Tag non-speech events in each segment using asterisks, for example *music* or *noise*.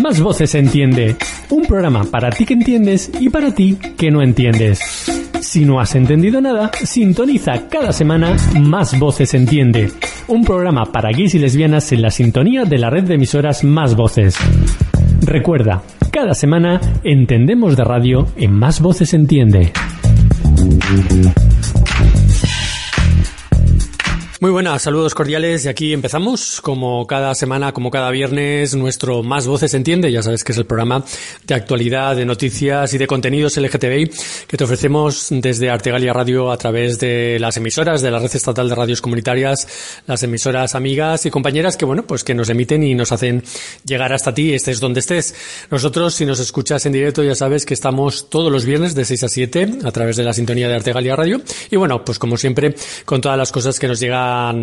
Más Voces Entiende. Un programa para ti que entiendes y para ti que no entiendes. Si no has entendido nada, sintoniza cada semana Más Voces Entiende. Un programa para gays y lesbianas en la sintonía de la red de emisoras Más Voces. Recuerda, cada semana entendemos de radio en Más Voces Entiende. Muy buenas, saludos cordiales y aquí empezamos como cada semana, como cada viernes, nuestro Más Voces Entiende, ya sabes que es el programa de actualidad, de noticias y de contenidos LGTBI que te ofrecemos desde Artegalia Radio a través de las emisoras de la Red Estatal de Radios Comunitarias, las emisoras amigas y compañeras que bueno, pues que nos emiten y nos hacen llegar hasta ti, estés donde estés. Nosotros, si nos escuchas en directo, ya sabes que estamos todos los viernes de 6 a 7 a través de la sintonía de Artegalia Radio y bueno, pues como siempre, con todas las cosas que nos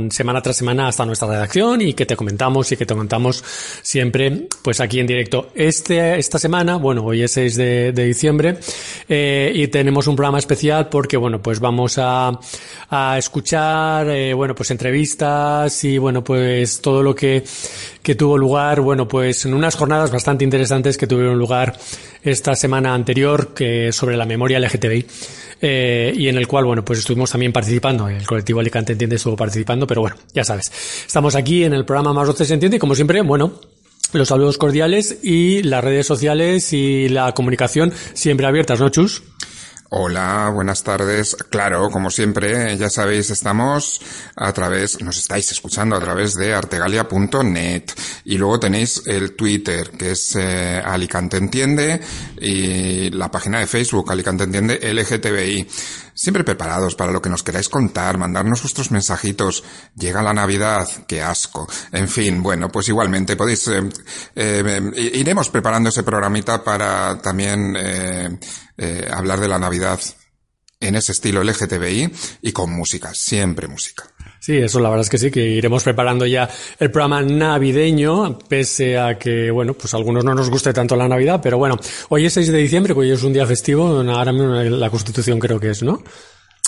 semana tras semana hasta nuestra redacción y que te comentamos y que te contamos siempre pues aquí en directo. Este, esta semana, bueno, hoy es 6 de, diciembre eh, y tenemos un programa especial porque bueno, pues vamos a, a escuchar, eh, bueno, pues entrevistas y bueno, pues todo lo que, que tuvo lugar, bueno, pues en unas jornadas bastante interesantes que tuvieron lugar esta semana anterior que sobre la memoria LGTBI eh, y en el cual, bueno, pues estuvimos también participando. El colectivo Alicante Entiende estuvo participando, pero bueno, ya sabes. Estamos aquí en el programa Más Voces Entiende y como siempre, bueno, los saludos cordiales y las redes sociales y la comunicación siempre abiertas, ¿no, Chus? Hola, buenas tardes. Claro, como siempre, ya sabéis, estamos a través, nos estáis escuchando a través de artegalia.net y luego tenéis el Twitter, que es eh, Alicante Entiende y la página de Facebook, Alicante Entiende LGTBI. Siempre preparados para lo que nos queráis contar, mandarnos vuestros mensajitos. Llega la Navidad, qué asco. En fin, bueno, pues igualmente podéis, eh, eh, iremos preparando ese programita para también eh, hablar de la Navidad en ese estilo LGTBI y con música, siempre música. Sí, eso la verdad es que sí, que iremos preparando ya el programa navideño, pese a que, bueno, pues a algunos no nos guste tanto la Navidad, pero bueno, hoy es 6 de diciembre, que hoy es un día festivo, ahora mismo la Constitución creo que es, ¿no?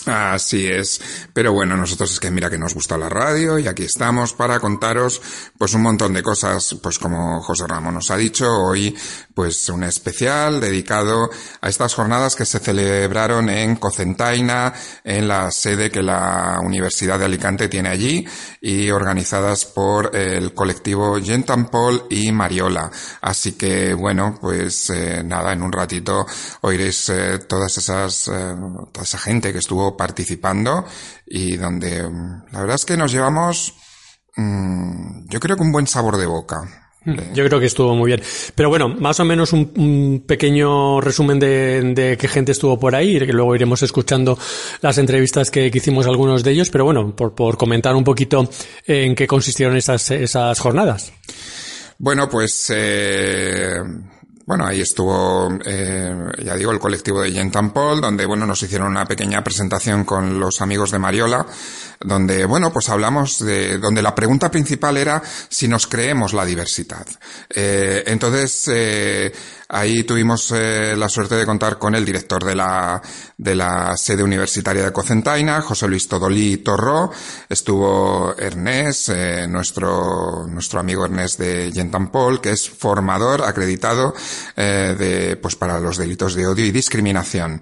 Así es. Pero bueno, nosotros es que mira que nos gusta la radio y aquí estamos para contaros pues un montón de cosas, pues como José Ramón nos ha dicho, hoy pues un especial dedicado a estas jornadas que se celebraron en Cocentaina, en la sede que la Universidad de Alicante tiene allí y organizadas por el colectivo Paul y Mariola. Así que bueno, pues eh, nada, en un ratito oiréis eh, todas esas, eh, toda esa gente que estuvo participando y donde mm, la verdad es que nos llevamos, mm, yo creo que un buen sabor de boca. Yo creo que estuvo muy bien. Pero bueno, más o menos un, pequeño resumen de, qué gente estuvo por ahí, que luego iremos escuchando las entrevistas que, hicimos algunos de ellos, pero bueno, por, por comentar un poquito en qué consistieron esas, esas jornadas. Bueno, pues eh, bueno, ahí estuvo, eh, ya digo, el colectivo de Jentan Paul, donde, bueno, nos hicieron una pequeña presentación con los amigos de Mariola, donde, bueno, pues hablamos de, donde la pregunta principal era si nos creemos la diversidad. Eh, entonces, eh, Ahí tuvimos eh, la suerte de contar con el director de la, de la sede universitaria de Cocentaina, José Luis Todolí Torró. Estuvo Ernest, eh, nuestro, nuestro amigo Ernest de Paul, que es formador acreditado eh, de, pues para los delitos de odio y discriminación.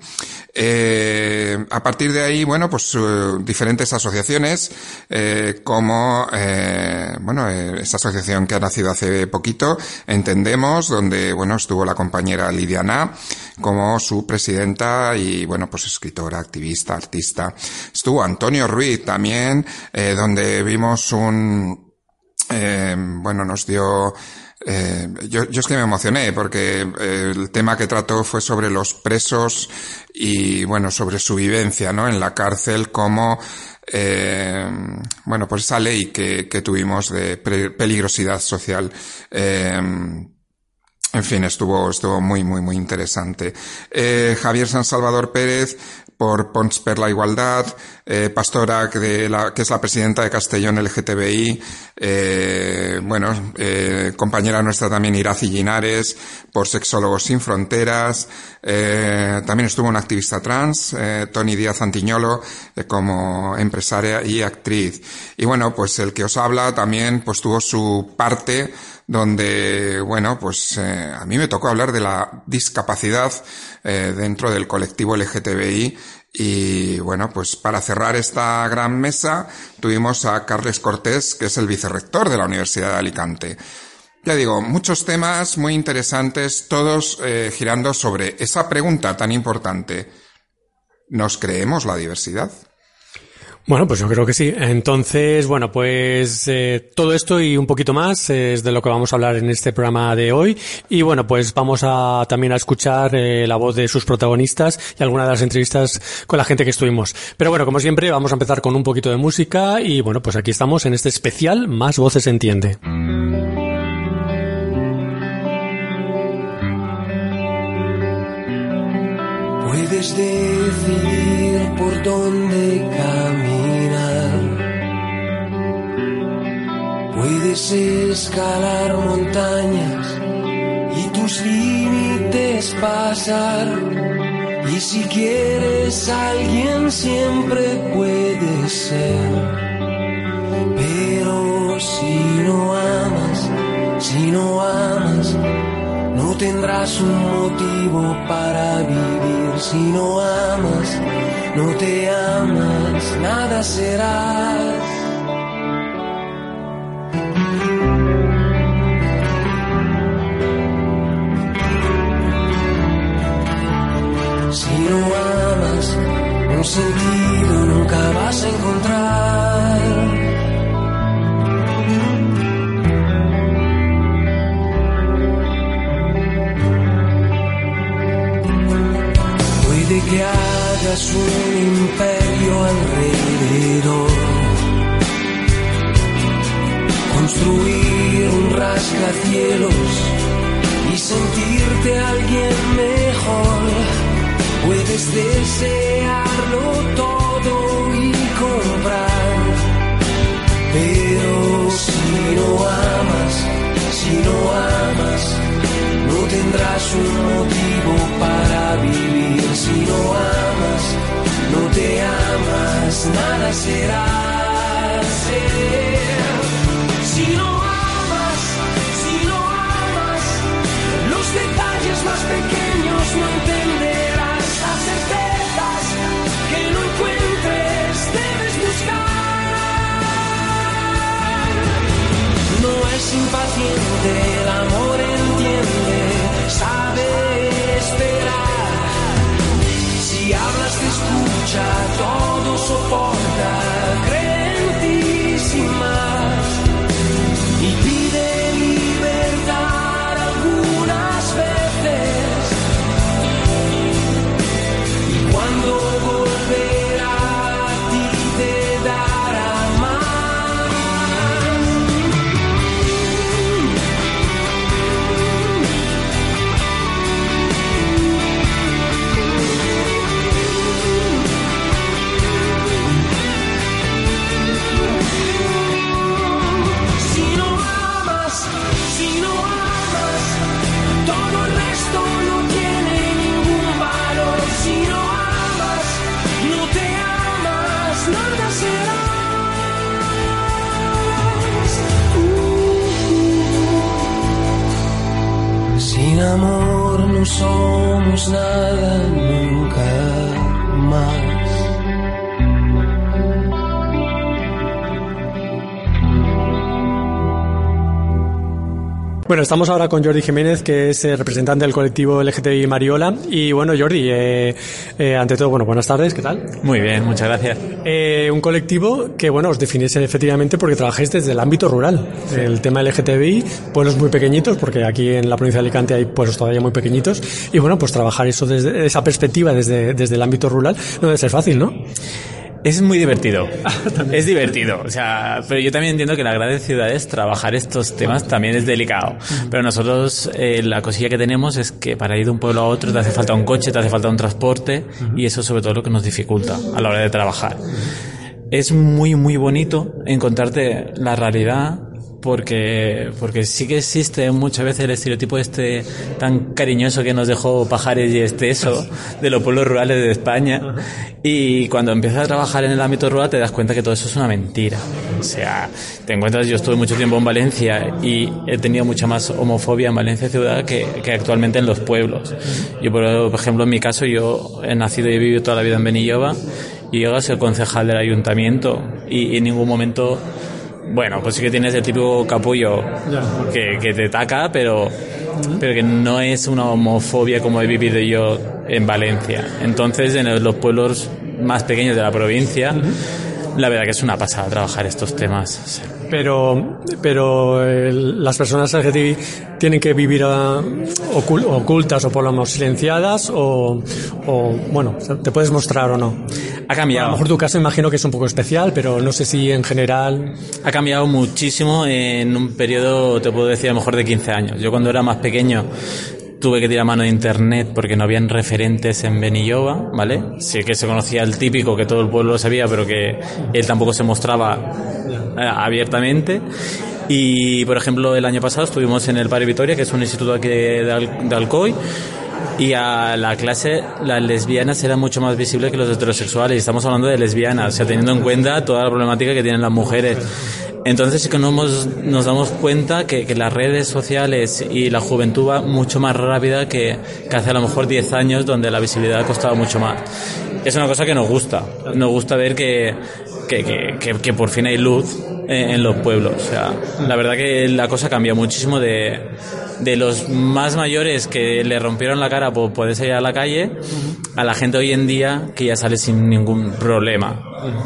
Eh, a partir de ahí, bueno, pues diferentes asociaciones, eh, como, eh, bueno, esa asociación que ha nacido hace poquito, Entendemos, donde, bueno, estuvo la compañera Lidiana como su presidenta y, bueno, pues escritora, activista, artista. Estuvo Antonio Ruiz también, eh, donde vimos un, eh, bueno, nos dio, eh, yo, yo, es que me emocioné porque el tema que trató fue sobre los presos y, bueno, sobre su vivencia, ¿no? En la cárcel como, eh, bueno, pues esa ley que, que tuvimos de peligrosidad social. Eh, en fin, estuvo, estuvo muy, muy, muy interesante. Eh, Javier San Salvador Pérez, por Pons per la Igualdad, eh, Pastora, que, la, que es la presidenta de Castellón LGTBI, eh, bueno, eh, compañera nuestra también Iraci Linares, por Sexólogos Sin Fronteras, eh, también estuvo una activista trans, eh, Tony Díaz Antiñolo, eh, como empresaria y actriz. Y bueno, pues el que os habla también pues tuvo su parte donde, bueno, pues eh, a mí me tocó hablar de la discapacidad eh, dentro del colectivo LGTBI y bueno, pues para cerrar esta gran mesa tuvimos a Carles Cortés, que es el vicerrector de la Universidad de Alicante. Ya digo, muchos temas muy interesantes, todos eh, girando sobre esa pregunta tan importante. ¿Nos creemos la diversidad? Bueno, pues yo creo que sí. Entonces, bueno, pues eh, todo esto y un poquito más es de lo que vamos a hablar en este programa de hoy. Y bueno, pues vamos a también a escuchar eh, la voz de sus protagonistas y algunas de las entrevistas con la gente que estuvimos. Pero bueno, como siempre, vamos a empezar con un poquito de música y bueno, pues aquí estamos en este especial Más Voces Entiende. Puedes decidir por dónde caminar. Escalar montañas y tus límites pasar. Y si quieres alguien siempre puedes ser. Pero si no amas, si no amas, no tendrás un motivo para vivir si no amas, no te amas, nada serás. Sentido nunca vas a encontrar. Puede que hagas un imperio alrededor, construir un rascacielos y sentirte alguien mejor. Puedes desearlo todo y comprar, pero si no amas, si no amas, no tendrás un motivo para vivir. Si no amas, no te amas, nada será ser. Somos nada Bueno, estamos ahora con Jordi Jiménez, que es eh, representante del colectivo LGTBI Mariola. Y bueno, Jordi, eh, eh, ante todo, bueno, buenas tardes, ¿qué tal? Muy bien, muchas gracias. Eh, un colectivo que, bueno, os definís efectivamente porque trabajáis desde el ámbito rural. El tema LGTBI, pueblos muy pequeñitos, porque aquí en la provincia de Alicante hay pueblos todavía muy pequeñitos. Y bueno, pues trabajar eso desde esa perspectiva, desde, desde el ámbito rural, no debe ser fácil, ¿no? Es muy divertido. *laughs* es divertido. O sea, pero yo también entiendo que la gran ciudad es trabajar estos temas también es delicado. Pero nosotros, eh, la cosilla que tenemos es que para ir de un pueblo a otro te hace falta un coche, te hace falta un transporte y eso sobre todo lo que nos dificulta a la hora de trabajar. Es muy, muy bonito encontrarte la realidad porque, porque sí que existe muchas veces el estereotipo este tan cariñoso que nos dejó Pajares y Esteso de los pueblos rurales de España. Y cuando empiezas a trabajar en el ámbito rural te das cuenta que todo eso es una mentira. O sea, te encuentras, yo estuve mucho tiempo en Valencia y he tenido mucha más homofobia en Valencia ciudad que, que actualmente en los pueblos. Yo, por ejemplo, en mi caso, yo he nacido y he vivido toda la vida en Benillova y llego a ser concejal del ayuntamiento y en ningún momento bueno, pues sí que tienes el típico capullo que, que, te taca, pero, pero que no es una homofobia como he vivido yo en Valencia. Entonces, en los pueblos más pequeños de la provincia, la verdad que es una pasada trabajar estos temas. Pero, pero las personas LGTBI tienen que vivir ah, ocultas o por lo menos silenciadas o, o, bueno, te puedes mostrar o no. Ha cambiado. a lo mejor tu caso imagino que es un poco especial, pero no sé si en general. Ha cambiado muchísimo en un periodo, te puedo decir, a lo mejor de 15 años. Yo cuando era más pequeño tuve que tirar mano de internet porque no habían referentes en Benillova, ¿vale? Sí que se conocía el típico que todo el pueblo lo sabía, pero que él tampoco se mostraba eh, abiertamente. Y, por ejemplo, el año pasado estuvimos en el Padre Vitoria, que es un instituto aquí de, de Alcoy, y a la clase las lesbianas eran mucho más visibles que los heterosexuales. Y estamos hablando de lesbianas, o sea, teniendo en cuenta toda la problemática que tienen las mujeres. Entonces sí que nos, damos cuenta que, que, las redes sociales y la juventud va mucho más rápida que, hace a lo mejor 10 años donde la visibilidad costaba mucho más. Es una cosa que nos gusta. Nos gusta ver que, que, que, que, por fin hay luz en, los pueblos. O sea, la verdad que la cosa cambia muchísimo de, de los más mayores que le rompieron la cara por poder salir a la calle a la gente hoy en día que ya sale sin ningún problema.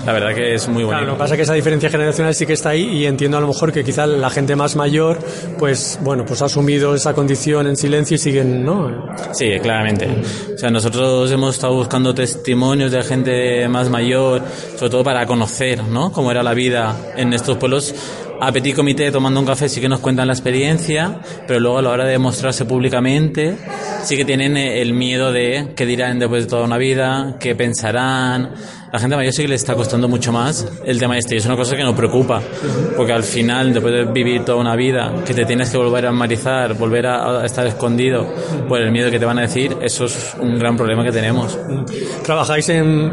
La verdad que es muy bonito. Claro, lo que pasa es que esa diferencia generacional sí que está ahí y entiendo a lo mejor que quizá la gente más mayor, pues bueno, pues ha asumido esa condición en silencio y siguen, ¿no? Sí, claramente. O sea, nosotros hemos estado buscando testimonios de gente más mayor, sobre todo para conocer, ¿no? Cómo era la vida en estos pueblos a petit comité tomando un café sí que nos cuentan la experiencia, pero luego a la hora de mostrarse públicamente sí que tienen el miedo de qué dirán después de toda una vida, qué pensarán. La gente mayor sí que le está costando mucho más el tema este y es una cosa que nos preocupa, porque al final, después de vivir toda una vida, que te tienes que volver a marizar, volver a estar escondido por el miedo que te van a decir, eso es un gran problema que tenemos. ¿Trabajáis en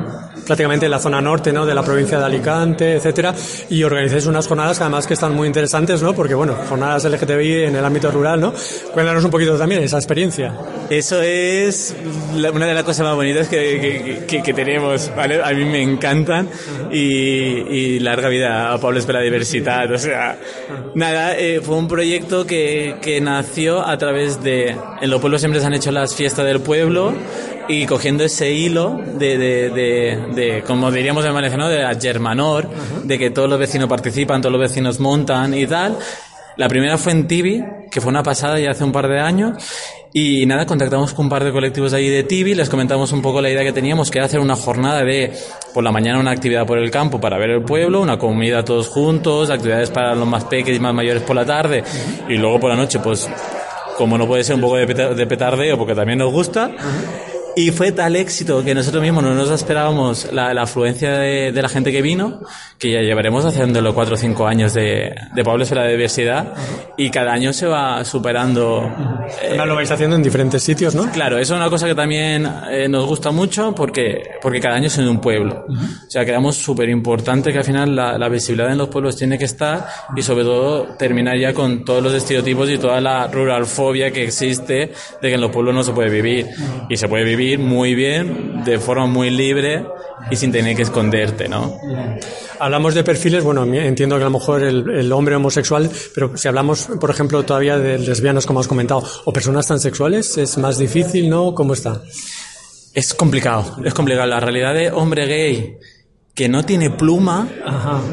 prácticamente en la zona norte, ¿no? De la provincia de Alicante, etcétera, y organizáis unas jornadas que además que están muy interesantes, ¿no? Porque bueno, jornadas LGTBI en el ámbito rural, ¿no? Cuéntanos un poquito también esa experiencia. Eso es una de las cosas más bonitas que, que, que tenemos, ¿vale? A mí me encantan y, y larga vida a Pablo Espera Diversidad, o sea, nada, eh, fue un proyecto que, que nació a través de, en los pueblos siempre se han hecho las fiestas del pueblo, y cogiendo ese hilo de, de, de, de como diríamos en valenciano, de la germanor, uh -huh. de que todos los vecinos participan, todos los vecinos montan y tal. La primera fue en Tibi, que fue una pasada ya hace un par de años. Y nada, contactamos con un par de colectivos de ahí de Tibi, les comentamos un poco la idea que teníamos, que era hacer una jornada de, por la mañana una actividad por el campo para ver el pueblo, una comida todos juntos, actividades para los más pequeños y más mayores por la tarde, y luego por la noche, pues, como no puede ser un poco de, petardeo, porque también nos gusta. Y fue tal éxito que nosotros mismos no nos esperábamos la, la afluencia de, de, la gente que vino, que ya llevaremos haciéndolo cuatro o cinco años de, de Pablo la diversidad, y cada año se va superando. Eh, lo vais haciendo en diferentes sitios, ¿no? Claro, eso es una cosa que también eh, nos gusta mucho porque, porque cada año es en un pueblo. Uh -huh. O sea, creamos súper importante que al final la, la, visibilidad en los pueblos tiene que estar y sobre todo terminar ya con todos los estereotipos y toda la ruralfobia que existe de que en los pueblos no se puede vivir. Uh -huh. Y se puede vivir muy bien, de forma muy libre y sin tener que esconderte, ¿no? Hablamos de perfiles, bueno, entiendo que a lo mejor el, el, hombre homosexual, pero si hablamos, por ejemplo, todavía de lesbianas, como has comentado, o personas transexuales, es más difícil, ¿no? ¿Cómo está? Es complicado, es complicado. La realidad de hombre gay que no tiene pluma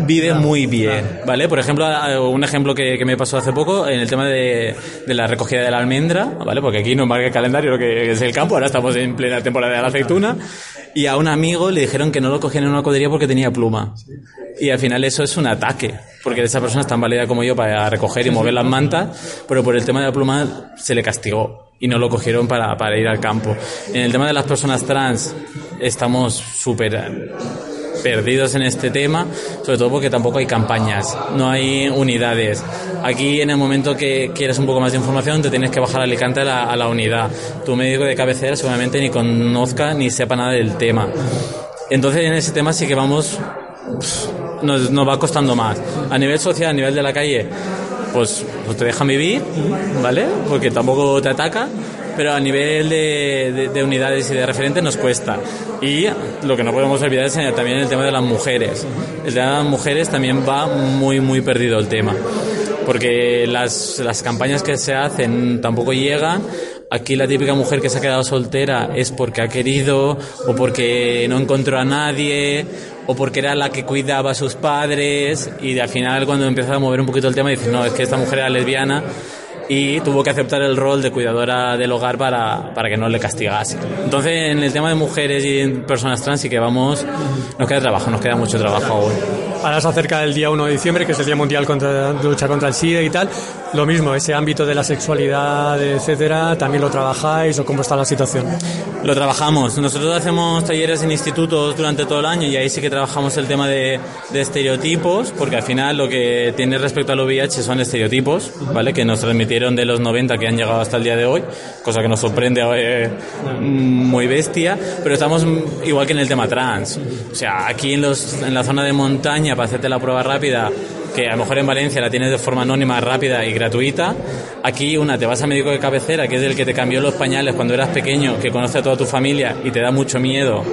vive muy bien, ¿vale? Por ejemplo, un ejemplo que, me pasó hace poco en el tema de, la recogida de la almendra, ¿vale? Porque aquí no marca el calendario lo que es el campo, ahora estamos en plena temporada de la aceituna, y a un amigo le dijeron que no lo cogían en una codería porque tenía pluma. Y al final eso es un ataque, porque esa persona es tan válida como yo para recoger y mover las mantas, pero por el tema de la pluma se le castigó y no lo cogieron para, para ir al campo. En el tema de las personas trans estamos súper perdidos en este tema, sobre todo porque tampoco hay campañas, no hay unidades. Aquí en el momento que quieres un poco más de información te tienes que bajar a Alicante a la, unidad. Tu médico de cabecera seguramente ni conozca ni sepa nada del tema. Entonces en ese tema sí que vamos, nos, nos va costando más. A nivel social, a nivel de la calle, pues, pues te dejan vivir, ¿vale? Porque tampoco te ataca pero a nivel de, unidades y de referentes nos cuesta. Y lo que no podemos olvidar es también el tema de las mujeres. El tema de las mujeres también va muy, muy perdido el tema. Porque las, las campañas que se hacen tampoco llegan. Aquí la típica mujer que se ha quedado soltera es porque ha querido o porque no encontró a nadie o porque era la que cuidaba a sus padres y al final cuando empieza a mover un poquito el tema dice no, es que esta mujer era lesbiana y tuvo que aceptar el rol de cuidadora del hogar para, para que no le castigase. Entonces, en el tema de mujeres y personas trans sí que vamos, nos queda trabajo, nos queda mucho trabajo aún. Ahora se acerca el día 1 de diciembre, que es el Día Mundial contra, lucha contra el SIDA y tal. Lo mismo, ese ámbito de la sexualidad, etcétera, ¿también lo trabajáis o cómo está la situación? Lo trabajamos. Nosotros hacemos talleres en institutos durante todo el año y ahí sí que trabajamos el tema de, estereotipos, porque al final lo que tiene respecto al VIH son estereotipos, ¿vale? Que nos transmitieron de los 90 que han llegado hasta el día de hoy, cosa que nos sorprende eh, muy bestia, pero estamos igual que en el tema trans. O sea, aquí en, los, en la zona de montaña para hacerte la prueba rápida, que a lo mejor en Valencia la tienes de forma anónima, rápida y gratuita. Aquí una, te vas a médico de cabecera, que es el que te cambió los pañales cuando eras pequeño, que conoce a toda tu familia y te da mucho miedo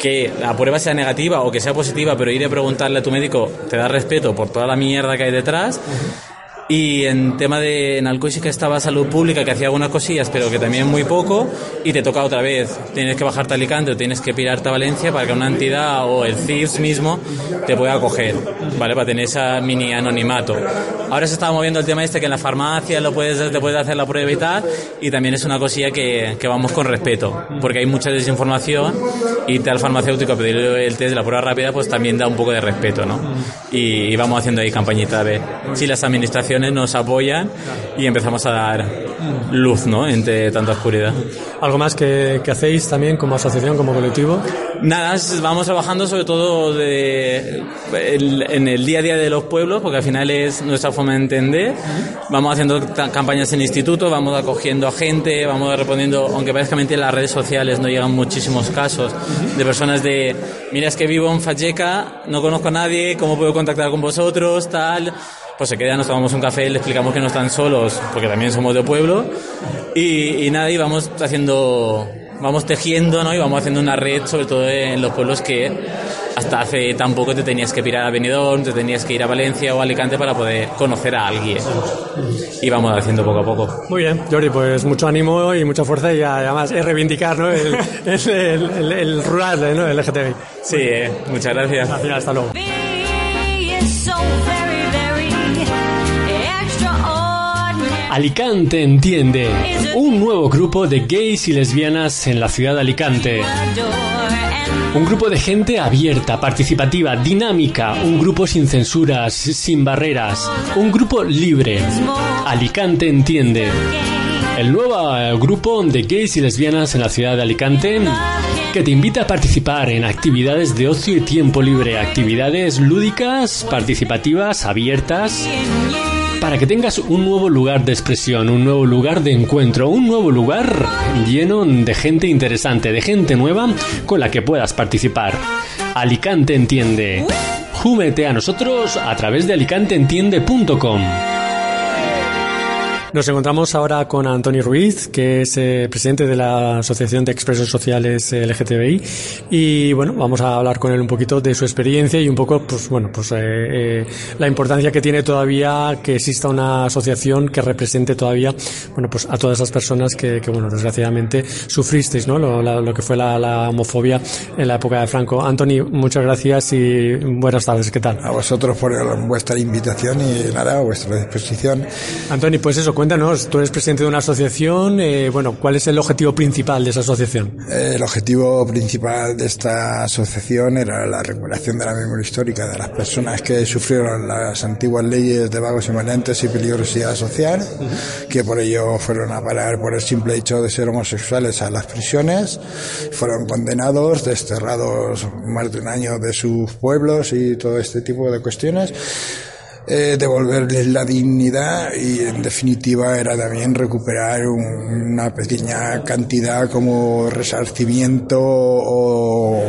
que la prueba sea negativa o que sea positiva, pero ir a preguntarle a tu médico te da respeto por toda la mierda que hay detrás. Y en tema de en Alcoy que estaba salud pública, que hacía algunas cosillas, pero que también muy poco, y te toca otra vez. Tienes que bajarte a Alicante o tienes que pirarte a Valencia para que una entidad o el CIRS mismo te pueda acoger, ¿vale? Para tener ese mini anonimato. Ahora se está moviendo el tema este que en la farmacia lo puedes, te puedes hacer la prueba y tal, y también es una cosilla que, que vamos con respeto, porque hay mucha desinformación y te al farmacéutico a pedir el test de la prueba rápida, pues también da un poco de respeto, ¿no? Y, y vamos haciendo ahí campañita de si las administraciones nos apoyan y empezamos a dar luz ¿no? entre tanta oscuridad. ¿Algo más que, hacéis también como asociación, como colectivo? Nada, vamos trabajando sobre todo de, en el día a día de los pueblos, porque al final es nuestra forma de entender. Vamos haciendo campañas en instituto, vamos acogiendo a gente, vamos respondiendo, aunque mentira, en las redes sociales no llegan muchísimos casos de personas de, mira, es que vivo en Facheca, no conozco a nadie, ¿cómo puedo contactar con vosotros? Tal pues se quedan, nos tomamos un café, le explicamos que no están solos, porque también somos de pueblo, y, y nada, y vamos haciendo, vamos tejiendo, ¿no? Y vamos haciendo una red, sobre todo en los pueblos que hasta hace tan poco te tenías que pirar a Benidorm, te tenías que ir a Valencia o Alicante para poder conocer a alguien. Y vamos haciendo poco a poco. Muy bien, Jordi, pues mucho ánimo y mucha fuerza y además es reivindicar ¿no? el, *laughs* el, el, rural, ¿no? el LGTBI. Sí, eh, muchas gracias. hasta luego. Alicante Entiende, un nuevo grupo de gays y lesbianas en la ciudad de Alicante. Un grupo de gente abierta, participativa, dinámica, un grupo sin censuras, sin barreras, un grupo libre. Alicante Entiende. El nuevo eh, grupo de gays y lesbianas en la ciudad de Alicante que te invita a participar en actividades de ocio y tiempo libre, actividades lúdicas, participativas, abiertas para que tengas un nuevo lugar de expresión, un nuevo lugar de encuentro, un nuevo lugar lleno de gente interesante, de gente nueva con la que puedas participar. Alicante Entiende. Júmete a nosotros a través de alicanteentiende.com. Nos encontramos ahora con Antonio Ruiz, que es eh, presidente de la Asociación de Expresos Sociales eh, LGTBI. Y bueno, vamos a hablar con él un poquito de su experiencia y un poco, pues bueno, pues eh, la importancia que tiene todavía que exista una asociación que represente todavía, bueno, pues a todas esas personas que, que bueno, desgraciadamente sufristeis, ¿no? Lo, lo que fue la, la, homofobia en la época de Franco. Antonio, muchas gracias y buenas tardes. ¿Qué tal? A vosotros por vuestra invitación y nada, a vuestra disposición. Antonio, pues eso, cuéntanos, tú eres presidente de una asociación, eh, bueno, ¿cuál es el objetivo principal de esa asociación? El objetivo principal de esta asociación era la recuperación de la memoria histórica de las personas que sufrieron las antiguas leyes de vagos y maleantes y peligrosidad social, que por ello fueron a parar por el simple hecho de ser homosexuales a las prisiones, fueron condenados, desterrados más de un año de sus pueblos y todo este tipo de cuestiones eh, devolverles la dignidad y en definitiva era también recuperar una pequeña cantidad como resarcimiento o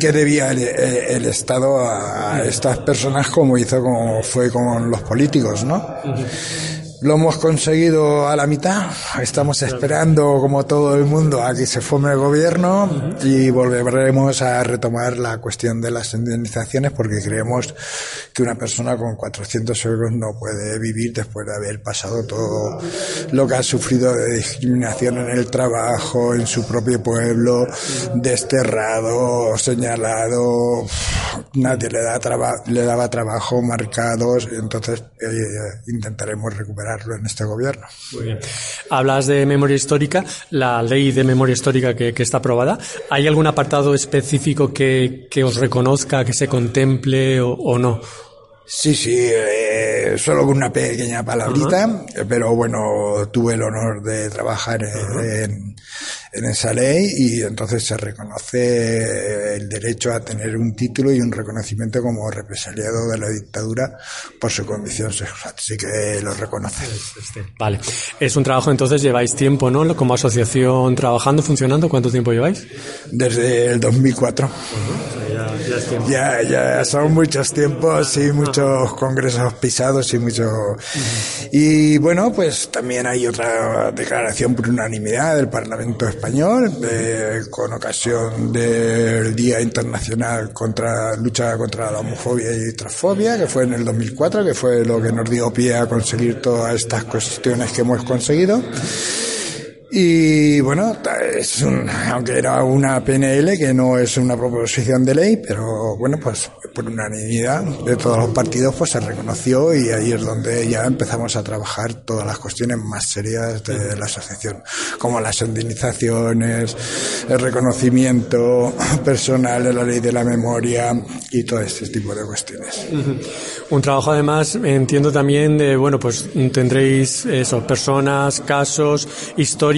que debía el, Estado a estas personas como hizo como fue con los políticos, ¿no? Lo hemos conseguido a la mitad. Estamos esperando, como todo el mundo, a que se forme el gobierno y volveremos a retomar la cuestión de las indemnizaciones porque creemos que una persona con 400 euros no puede vivir después de haber pasado todo lo que ha sufrido de discriminación en el trabajo, en su propio pueblo, desterrado, señalado, nadie le, da le daba trabajo, marcados, entonces eh, intentaremos recuperar en este gobierno. Muy bien. Hablas de memoria histórica, la ley de memoria histórica que, está aprobada. ¿Hay algún apartado específico que, os reconozca, que se contemple o, no? Sí, sí, eh, solo con una pequeña palabrita, pero bueno, tuve el honor de trabajar en, en esa ley y entonces se reconoce el derecho a tener un título y un reconocimiento como represaliado de la dictadura por su condición sexual. Así que lo reconoce. Vale. Es un trabajo, entonces lleváis tiempo, ¿no? Como asociación trabajando, funcionando. ¿Cuánto tiempo lleváis? Desde el 2004. Ya, ya, son muchos tiempos y muchos congresos pisados y mucho. Y bueno, pues también hay otra declaración por unanimidad del Parlamento Español con ocasión del Día Internacional contra lucha contra la homofobia y transfobia, que fue en el 2004, que fue lo que nos dio pie a conseguir todas estas cuestiones que hemos conseguido. Y bueno, es un, aunque era una PNL que no es una proposición de ley, pero bueno, pues por unanimidad de todos los partidos pues se reconoció y ahí es donde ya empezamos a trabajar todas las cuestiones más serias de la asociación, como las indemnizaciones, el reconocimiento personal de la ley de la memoria y todo este tipo de cuestiones. Un trabajo además, entiendo también de, bueno, pues tendréis eso, personas, casos, historias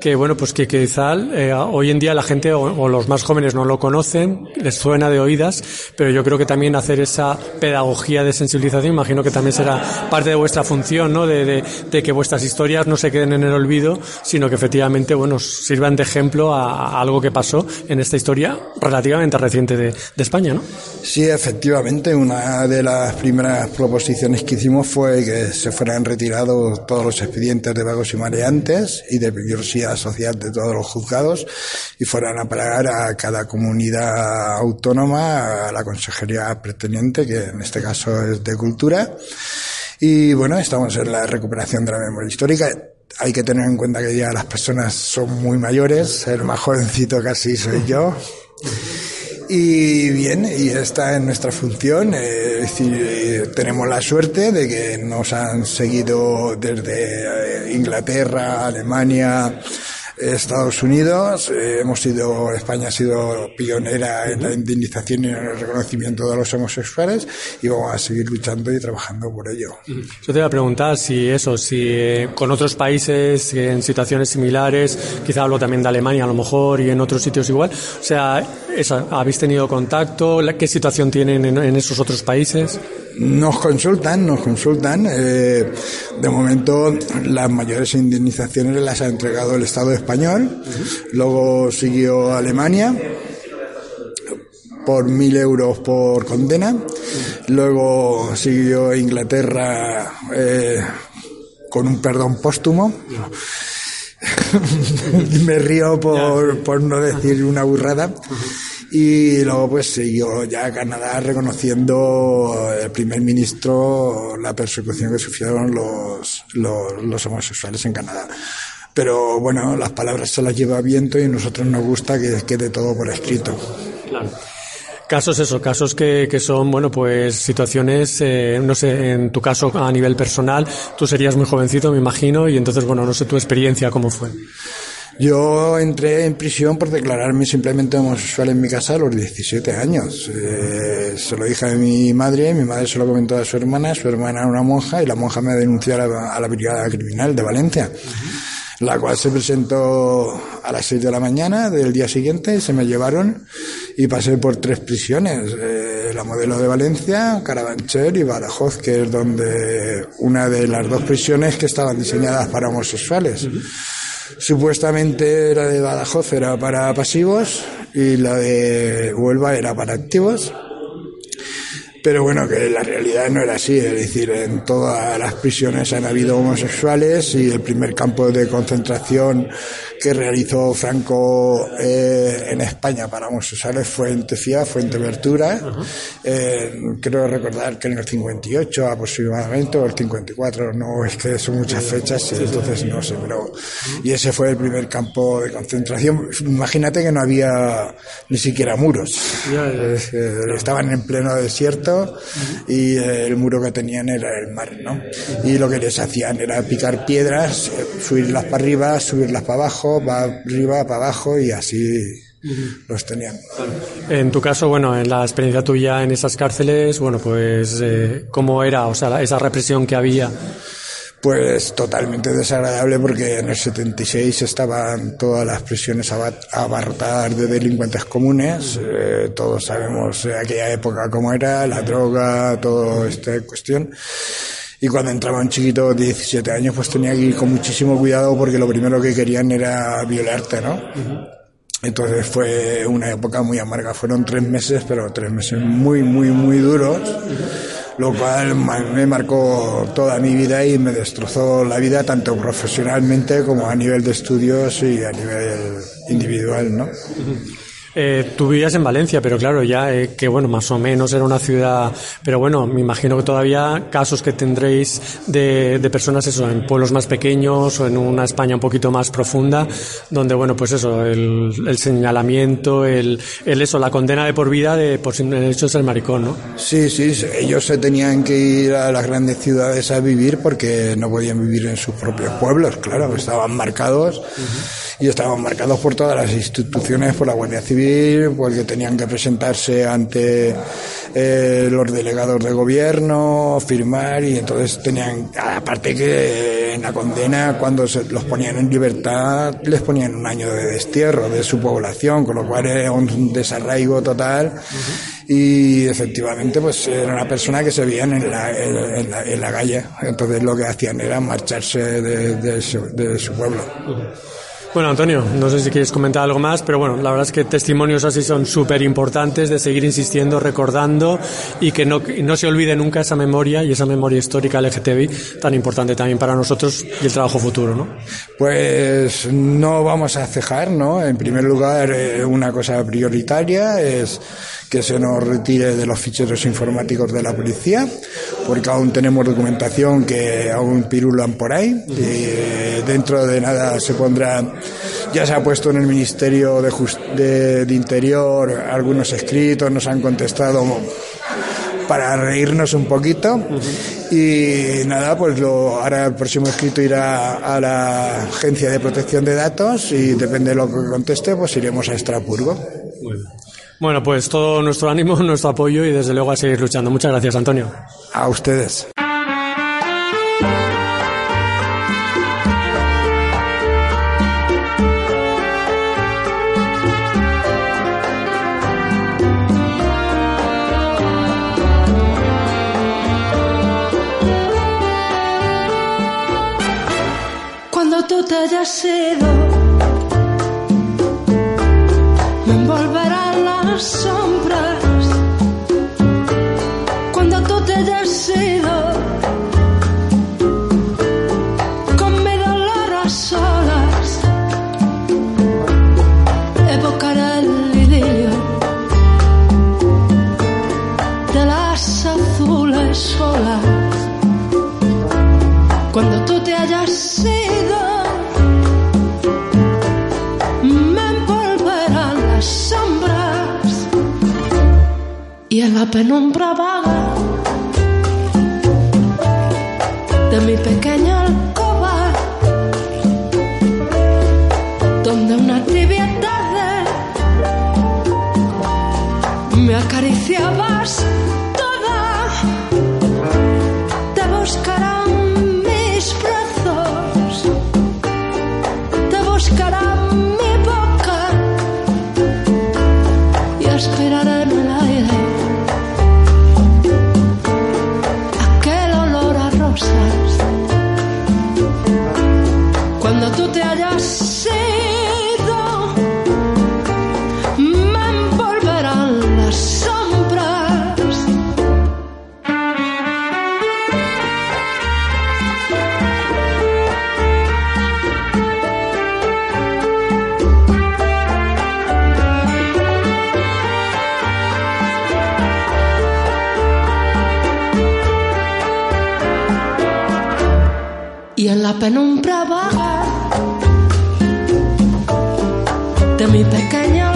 que, bueno, pues que quizá eh, hoy en día la gente o, los más jóvenes no lo conocen, les suena de oídas, pero yo creo que también hacer esa pedagogía de sensibilización, imagino que también será parte de vuestra función, ¿no? De, que vuestras historias no se queden en el olvido, sino que efectivamente, bueno, sirvan de ejemplo a, algo que pasó en esta historia relativamente reciente de, de España, ¿no? Sí, efectivamente, una de las primeras proposiciones que hicimos fue que se fueran retirados todos los expedientes de vagos y mareantes y de peligrosidad social de todos los juzgados y fueran a parar a cada comunidad autónoma, a la consejería pretendiente, que en este caso es de cultura. Y bueno, estamos en la recuperación de la memoria histórica. Hay que tener en cuenta que ya las personas son muy mayores, el más jovencito casi soy yo. Y bien, y esta es nuestra función. Eh, eh, tenemos la suerte de que nos han seguido desde eh, Inglaterra, Alemania, Estados Unidos. Eh, hemos sido, España ha sido pionera en la indemnización y en el reconocimiento de los homosexuales y vamos a seguir luchando y trabajando por ello. Yo te iba a preguntar si eso, si con otros países en situaciones similares, quizá hablo también de Alemania a lo mejor y en otros sitios igual, o sea, ¿habéis tenido contacto? ¿Qué situación tienen en esos otros países? Nos consultan, nos consultan. Eh, de momento, las mayores indemnizaciones las ha entregado el Estado español. Luego siguió Alemania por mil euros por condena. Luego siguió Inglaterra eh, con un perdón póstumo. *laughs* Me río por, por no decir una burrada. Y luego pues siguió ya Canadá reconociendo el primer ministro la persecución que sufrieron los, los, los homosexuales en Canadá. Pero bueno, las palabras se las lleva viento y a nosotros nos gusta que quede todo por escrito. Claro. Casos eso, casos que, que son, bueno, pues situaciones, eh, no sé, en tu caso a nivel personal, tú serías muy jovencito, me imagino, y entonces, bueno, no sé tu experiencia cómo fue. Yo entré en prisión por declararme simplemente homosexual en mi casa a los 17 años. Eh, se lo dije a mi madre, mi madre se lo comentó a su hermana, su hermana era una monja y la monja me denunció a la, a la brigada criminal de Valencia. La cual se presentó a las 6 de la mañana del día siguiente, se me llevaron y pasé por tres prisiones, eh, la modelo de Valencia, Carabanchel y Badajoz, que es donde una de las dos prisiones que estaban diseñadas para homosexuales. Supuestamente la de Badajoz era para pasivos y la de Huelva era para activos. Pero bueno, que la realidad no era así, es decir, en todas las prisiones han habido homosexuales y el primer campo de concentración que realizó Franco eh, en España para homosexuales fue en Tefía, Fuenteventura, eh, creo recordar que en el 58 aproximadamente, o el 54, no es que son muchas fechas, y entonces no sé, pero... Y ese fue el primer campo de concentración. Imagínate que no había ni siquiera muros, eh, estaban en pleno desierto y el muro que tenían era el mar, ¿no? Y lo que les hacían era picar piedras, eh, subirlas para arriba, subirlas para abajo, para arriba, para abajo y así los tenían. En tu caso, bueno, en la experiencia tuya en esas cárceles, bueno, pues, eh, ¿cómo era? O sea, esa represión que había. Pues totalmente desagradable porque en el 76 estaban todas las prisiones aba- abarrotadas de delincuentes comunes. Eh, todos sabemos de aquella época cómo era, la droga, toda esta cuestión. Y cuando entraba un chiquito de 17 años, pues tenía que ir con muchísimo cuidado porque lo primero que querían era violarte, ¿no? Entonces fue una época muy amarga. Fueron tres meses, pero tres meses muy, muy, muy duros, lo cual me marcó toda mi vida y me destrozó la vida tanto profesionalmente como a nivel de estudios y a nivel individual, ¿no? Eh, tú vivías en Valencia, pero claro, ya eh, que bueno, más o menos era una ciudad, pero bueno, me imagino que todavía casos que tendréis de, de personas eso, en pueblos más pequeños o en una España un poquito más profunda, donde bueno, pues eso, el, el señalamiento, el, el eso, la condena de por vida de por simple hecho de ser maricón, ¿no? Sí, sí, sí, ellos se tenían que ir a las grandes ciudades a vivir porque no podían vivir en sus propios pueblos, claro, estaban marcados y estaban marcados por todas las instituciones, por la Guardia Civil, porque tenían que presentarse ante eh, los delegados de gobierno, firmar y entonces tenían, aparte que en la condena cuando se los ponían en libertad les ponían un año de destierro de su población, con lo cual era un desarraigo total y efectivamente pues era una persona que se veían en la, en, en la, en la calle, entonces lo que hacían era marcharse de, de su, de su pueblo. Bueno, Antonio, no sé si quieres comentar algo más, pero bueno, la verdad es que testimonios así son súper importantes de seguir insistiendo, recordando y que no, no se olvide nunca esa memoria y esa memoria histórica LGTBI tan importante también para nosotros y el trabajo futuro, ¿no? Pues no vamos a cejar, ¿no? En primer lugar, eh, una cosa prioritaria es que se nos retire de los ficheros informáticos de la policía, porque aún tenemos documentación que aún pirulan por ahí. Y, eh, dentro de nada se pondrá, ya se ha puesto en el Ministerio de, Just- de, de Interior algunos escritos, nos han contestado para reírnos un poquito. Y nada, pues lo, ahora el próximo escrito irá a la Agencia de Protección de Datos y depende de lo que conteste, pues iremos a Estrasburgo. Bueno, pues todo nuestro ánimo, *laughs* nuestro apoyo y desde luego a seguir luchando. Muchas gracias, Antonio. A ustedes. Cuando tú te hayas ido, penumbra vaga de mi pequeña alcoba, donde una tibia tarde me acariciabas vaga de mi pequeña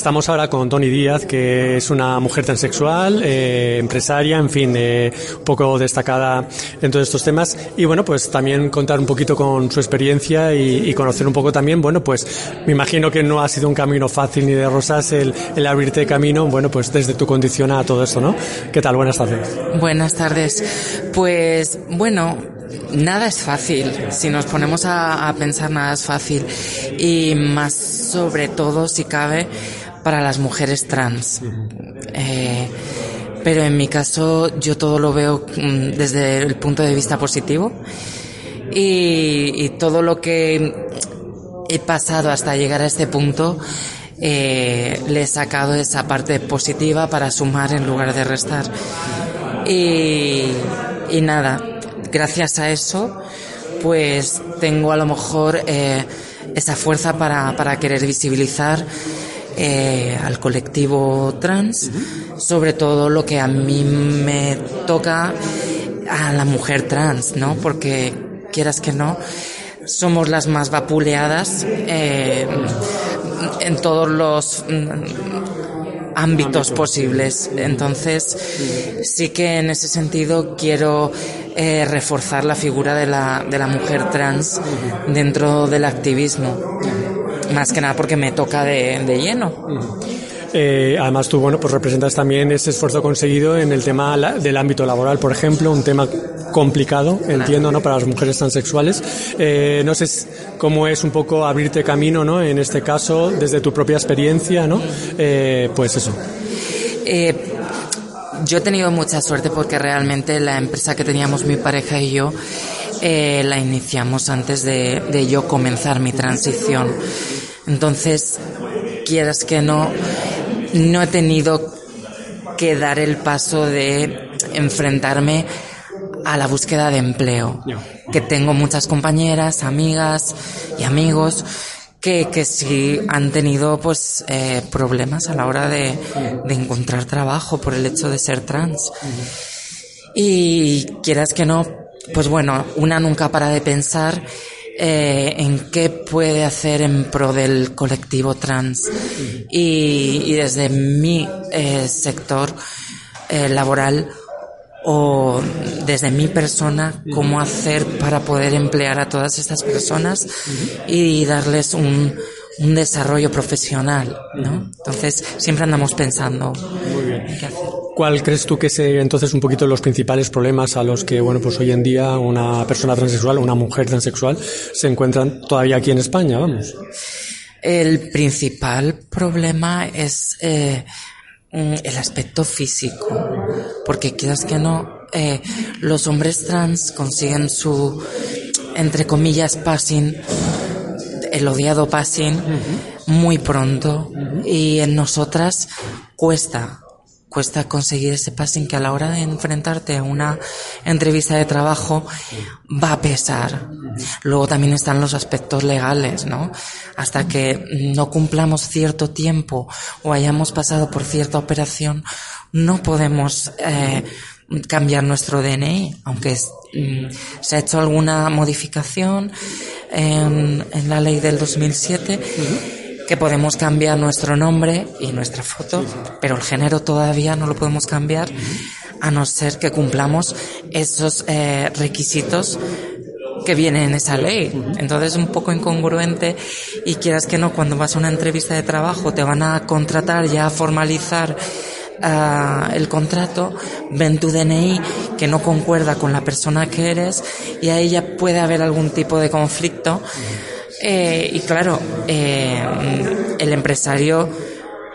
Estamos ahora con Tony Díaz, que es una mujer transexual, eh, empresaria, en fin, eh, un poco destacada en todos estos temas. Y bueno, pues también contar un poquito con su experiencia y, conocer un poco también, bueno, pues me imagino que no ha sido un camino fácil ni de rosas el, abrirte camino, bueno, pues desde tu condición a todo esto, ¿no? ¿Qué tal? Buenas tardes. Buenas tardes. Pues bueno, nada es fácil. Si nos ponemos a pensar, nada es fácil. Y más sobre todo, si cabe, para las mujeres trans. Eh, pero en mi caso, yo todo lo veo mm, desde el punto de vista positivo. Y, y todo lo que he pasado hasta llegar a este punto, eh, le he sacado esa parte positiva para sumar en lugar de restar. Y, y nada, gracias a eso, pues tengo a lo mejor eh, esa fuerza para, para querer visibilizar eh, al colectivo trans, sobre todo lo que a mí me toca a la mujer trans, ¿no? Porque quieras que no, somos las más vapuleadas eh, en todos los mm, ámbitos posibles. Entonces, sí que en ese sentido quiero eh, reforzar la figura de la, de la mujer trans dentro del activismo. Más que nada porque me toca de, de lleno. Eh, además, tú, bueno, pues representas también ese esfuerzo conseguido en el tema del ámbito laboral, por ejemplo, un tema complicado, entiendo, ¿no? Para las mujeres transexuales. Eh, no sé cómo es un poco abrirte camino, ¿no? En este caso, desde tu propia experiencia, ¿no? Eh, pues eso. Eh, yo he tenido mucha suerte porque realmente la empresa que teníamos mi pareja y yo eh, la iniciamos antes de, de yo comenzar mi transición. Entonces, quieras que no, no he tenido que dar el paso de enfrentarme a la búsqueda de empleo. Que tengo muchas compañeras, amigas y amigos que, que sí han tenido pues eh, problemas a la hora de, de encontrar trabajo por el hecho de ser trans. Y quieras que no, pues bueno, una nunca para de pensar eh, en qué puede hacer en pro del colectivo trans. Y, y desde mi eh, sector eh, laboral, o desde mi persona cómo hacer para poder emplear a todas estas personas y darles un, un desarrollo profesional, ¿no? Entonces siempre andamos pensando qué hacer. ¿Cuál crees tú que se entonces un poquito los principales problemas a los que bueno pues hoy en día una persona transexual, una mujer transexual se encuentran todavía aquí en España, vamos? El principal problema es eh, mm, el aspecto físico, porque quieras que no, eh, los hombres trans consiguen su, entre comillas, passing, el odiado passing, muy pronto, y en nosotras cuesta, cuesta conseguir ese passing que a la hora de enfrentarte a una entrevista de trabajo va a pesar. Luego también están los aspectos legales, ¿no? Hasta que no cumplamos cierto tiempo o hayamos pasado por cierta operación, no podemos eh, cambiar nuestro DNI, aunque mm, se ha hecho alguna modificación en la ley del 2007 que podemos cambiar nuestro nombre y nuestra foto, pero el género todavía no lo podemos cambiar a no ser que cumplamos esos eh, requisitos que vienen en esa ley. Entonces es un poco incongruente y quieras que no, cuando vas a una entrevista de trabajo te van a contratar ya a formalizar ah, el contrato, ven tu DNI que no concuerda con la persona que eres y ahí ya puede haber algún tipo de conflicto. Eh, y claro, eh, el empresario,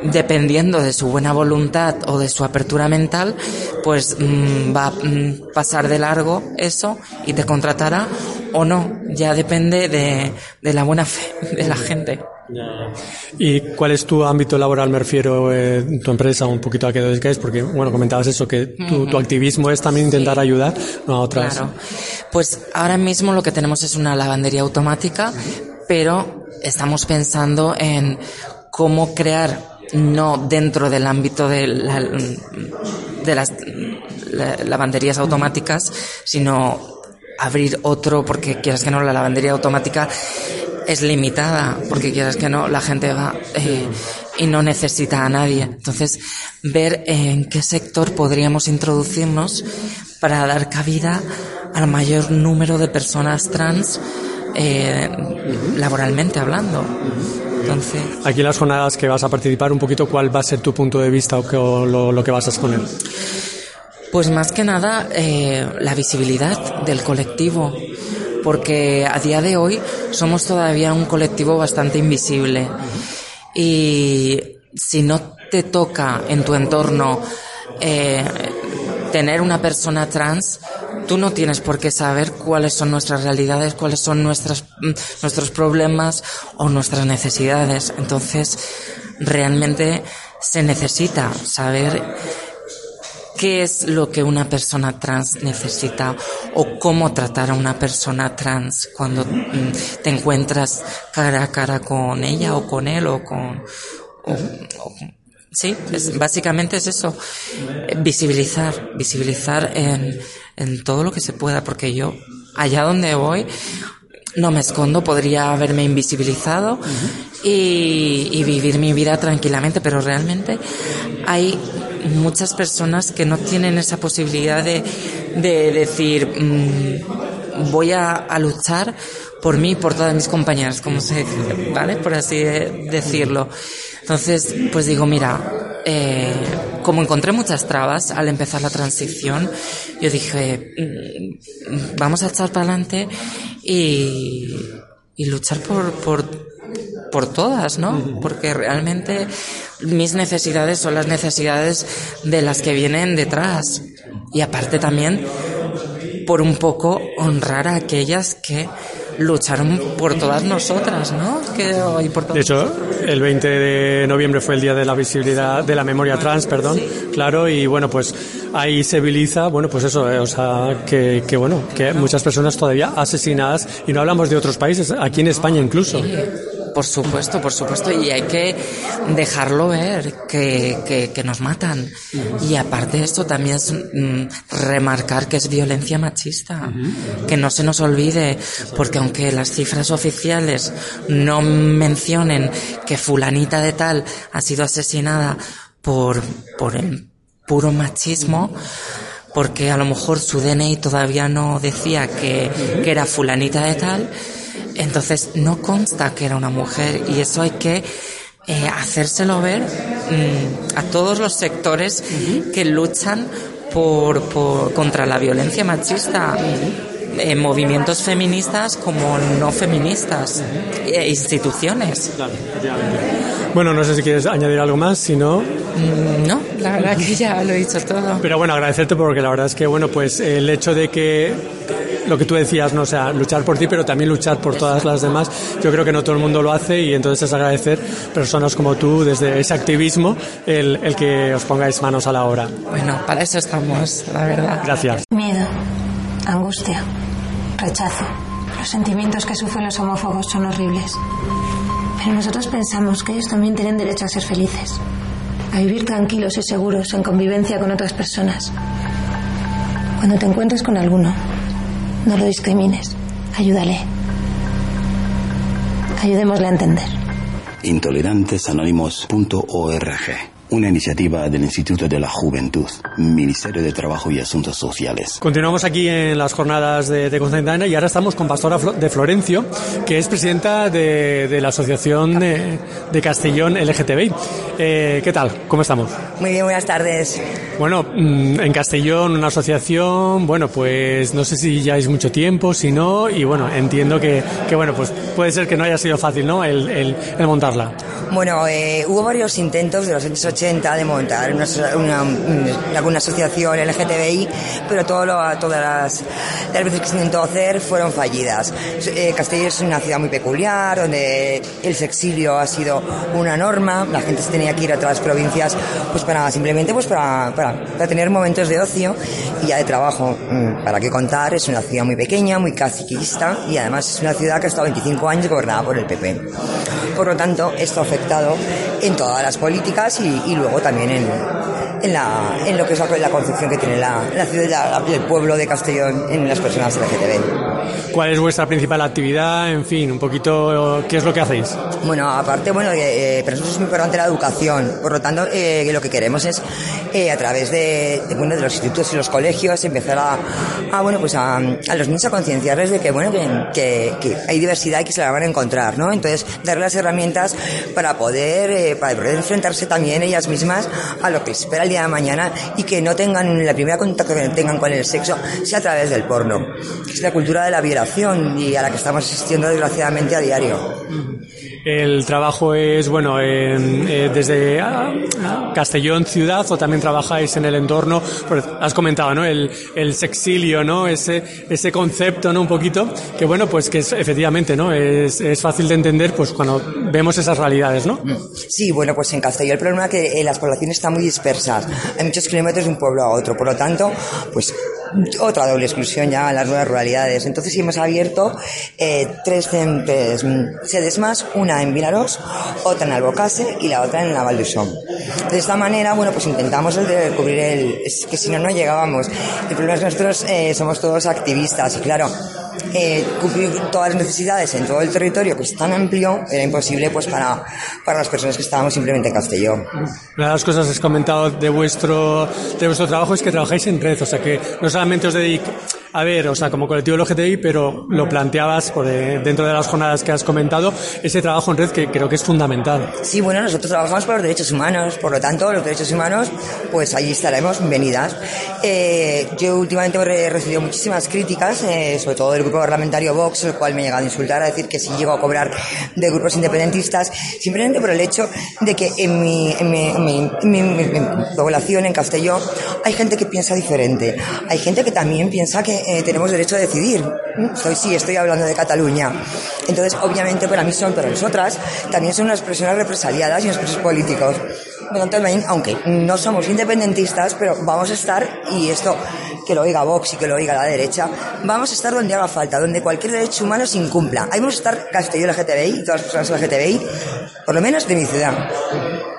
dependiendo de su buena voluntad o de su apertura mental, pues mm, va a mm, pasar de largo eso y te contratará o no. Ya depende de, de la buena fe de la gente. ¿Y cuál es tu ámbito laboral, me refiero, eh, tu empresa, un poquito a qué te dedicas? Porque, bueno, comentabas eso, que tu, tu activismo es también intentar ayudar a otras. Claro. Pues ahora mismo lo que tenemos es una lavandería automática, pero estamos pensando en cómo crear, no dentro del ámbito de, la- de las la- lavanderías automáticas, sino abrir otro, porque quieras que no, la lavandería automática es limitada, porque quieras que no, la gente va eh, y no necesita a nadie. Entonces, ver en qué sector podríamos introducirnos para dar cabida al mayor número de personas trans eh, laboralmente hablando. Entonces, Aquí en las jornadas que vas a participar, un poquito cuál va a ser tu punto de vista o, que- o lo, lo que vas a exponer. Pues más que nada eh, la visibilidad del colectivo, porque a día de hoy somos todavía un colectivo bastante invisible y si no te toca en tu entorno eh, tener una persona trans, tú no tienes por qué saber cuáles son nuestras realidades, cuáles son nuestras, mm, nuestros problemas o nuestras necesidades. Entonces, realmente se necesita saber qué es lo que una persona trans necesita o cómo tratar a una persona trans cuando mm, te encuentras cara a cara con ella o con él o con... o- sí, es- básicamente es eso, eh, visibilizar, visibilizar en, en todo lo que se pueda, porque yo allá donde voy no me escondo, podría haberme invisibilizado y, y vivir mi vida tranquilamente, pero realmente hay muchas personas que no tienen esa posibilidad de, de decir, mm, voy a, a luchar por mí y por todas mis compañeras, como se dice, ¿vale? Por así de- decirlo. Entonces, pues digo, mira, eh, como encontré muchas trabas al empezar la transición, yo dije, mm, vamos a echar para adelante y, y luchar por, por, por todas, ¿no? Porque realmente mis necesidades son las necesidades de las que vienen detrás. Y aparte también por un poco honrar a aquellas que lucharon por todas nosotras, ¿no? Que, y por De hecho, el 20 de noviembre fue el día de la visibilidad, de la memoria trans, perdón, claro, y bueno, pues ahí se visibiliza, bueno, pues eso, eh, o sea, que, que bueno, que muchas personas todavía asesinadas, y no hablamos de otros países, aquí en España incluso. Por supuesto, por supuesto, y hay que dejarlo ver que, que, que nos matan. Y aparte de esto también es mm, remarcar que es violencia machista, que no se nos olvide, porque aunque las cifras oficiales no mencionen que fulanita de tal ha sido asesinada por, por el puro machismo, porque a lo mejor su DNI todavía no decía que, que era fulanita de tal, entonces no consta que era una mujer y eso hay que eh, hacérselo ver mm, a todos los sectores que luchan por, por, contra la violencia machista. en movimientos feministas como no feministas, e instituciones. Bueno, no sé si quieres añadir algo más, si no... Mm, no, la verdad que ya lo he dicho todo. Pero bueno, agradecerte porque la verdad es que, bueno, pues el hecho de que lo que tú decías, no o sea, luchar por ti, pero también luchar por todas las demás. Yo creo que no todo el mundo lo hace y entonces es agradecer personas como tú desde ese activismo el, el que os pongáis manos a la obra. Bueno, para eso estamos, la verdad. Gracias. Miedo, angustia, rechazo. Los sentimientos que sufren los homófobos son horribles. Pero nosotros pensamos que ellos también tienen derecho a ser felices, a vivir tranquilos y seguros en convivencia con otras personas. Cuando te encuentres con alguno, no lo discrimines. Ayúdale. Ayudémosle a entender. Intolerantesanónimos.org una iniciativa del Instituto de la Juventud, Ministerio de Trabajo y Asuntos Sociales. Continuamos aquí en las jornadas de, de Constantina y ahora estamos con Pastora de Florencio, que es presidenta de, de la Asociación de, de Castellón LGTBI. Eh, ¿Qué tal? ¿Cómo estamos? Muy bien, buenas tardes. Bueno, mm, en Castellón, una asociación, bueno, pues no sé si ya es mucho tiempo, si no, y bueno, entiendo que, que bueno, pues puede ser que no haya sido fácil, ¿no? El, montarla. Bueno, eh, hubo varios intentos de los años 80 de montar una, una, una asociación LGTBI, pero todo lo, todas las, las, veces que se intentó hacer fueron fallidas. Eh, Castellón es una ciudad muy peculiar, donde el sexilio ha sido una norma, la gente se tenía que ir a otras provincias pues para simplemente pues para, para tener momentos de ocio y ya de trabajo. Para qué contar, es una ciudad muy pequeña, muy caciquista y además es una ciudad que ha estado 25 años gobernada por el PP. Por lo tanto, esto afectado en todas las políticas y, y luego también en, en, la, en, lo que es la, la concepción que tiene la, la ciudad, la, el pueblo de Castellón en las personas LGTB. ¿Cuál es vuestra principal actividad? En fin, un poquito, ¿qué es lo que hacéis? Bueno, aparte, bueno, eh, para nosotros es muy importante la educación. Por lo tanto, eh, lo que queremos es, eh, a través de, de, bueno, de los institutos y los colegios, empezar a, a bueno, pues a, a, los niños a concienciarles de que, bueno, que, que, que, hay diversidad y que se la van a encontrar, ¿no? Entonces, darles las herramientas para poder, eh, para poder enfrentarse también ellas mismas a lo que espera el día de mañana y que no tengan, la primera contacto que tengan con el sexo sea a través del porno. Es la cultura de la violación y a la que estamos asistiendo desgraciadamente a diario. El trabajo es, bueno, en, eh, desde Castellón ciudad o también trabajáis en el entorno, has comentado, ¿no? El, el sexilio, ¿no? Ese, ese concepto, ¿no? Un poquito, que bueno, pues que es, efectivamente, ¿no? Es, fácil de entender, pues cuando vemos esas realidades, ¿no? Sí, bueno, pues en Castellón el problema es que eh, las poblaciones están muy dispersas. Hay muchos kilómetros de un pueblo a otro, por lo tanto, pues otra doble exclusión ya en las nuevas ruralidades. Entonces hemos abierto eh, tres, tres, sedes más, una en Vilaros, otra en Albocase y la otra en la Valdusón. De esta manera, bueno, pues intentamos el de cubrir el... Es que si no, no llegábamos. El problema es que nosotros eh, somos todos activistas y claro, eh, cubrir todas las necesidades en todo el territorio que es tan amplio era imposible pues para, para las personas que estábamos simplemente en Castellón. Una de las cosas que has comentado de vuestro, de vuestro trabajo es que trabajáis en red, o sea que no solamente os dedicáis a ver, o sea, como colectivo LGTBI, pero lo planteabas por, eh, dentro de las jornadas que has comentado, ese trabajo en red que creo que es fundamental. Sí, bueno, nosotros trabajamos por los derechos humanos, por lo tanto, los derechos humanos, pues allí estaremos bienvenidas. Eh, yo últimamente he recibido muchísimas críticas, eh, sobre todo del grupo parlamentario Vox, el cual me ha llegado a insultar, a decir que si llego a cobrar de grupos independentistas, simplemente por el hecho de que en mi, en mi, en mi, en mi, población, en Castellón, hay gente que piensa diferente. Hay gente que también piensa que eh, tenemos derecho a decidir. Estoy, sí, estoy hablando de Cataluña. Entonces, obviamente, para mí son, para nosotras, también son unas personas represaliadas y unos presos políticos. También, aunque no somos independentistas, pero vamos a estar, y esto que lo oiga Vox y que lo oiga la derecha, vamos a estar donde haga falta, donde cualquier derecho humano se incumpla. Ahí vamos a estar Castellón LGTBI y todas las personas LGTBI, por lo menos de mi ciudad.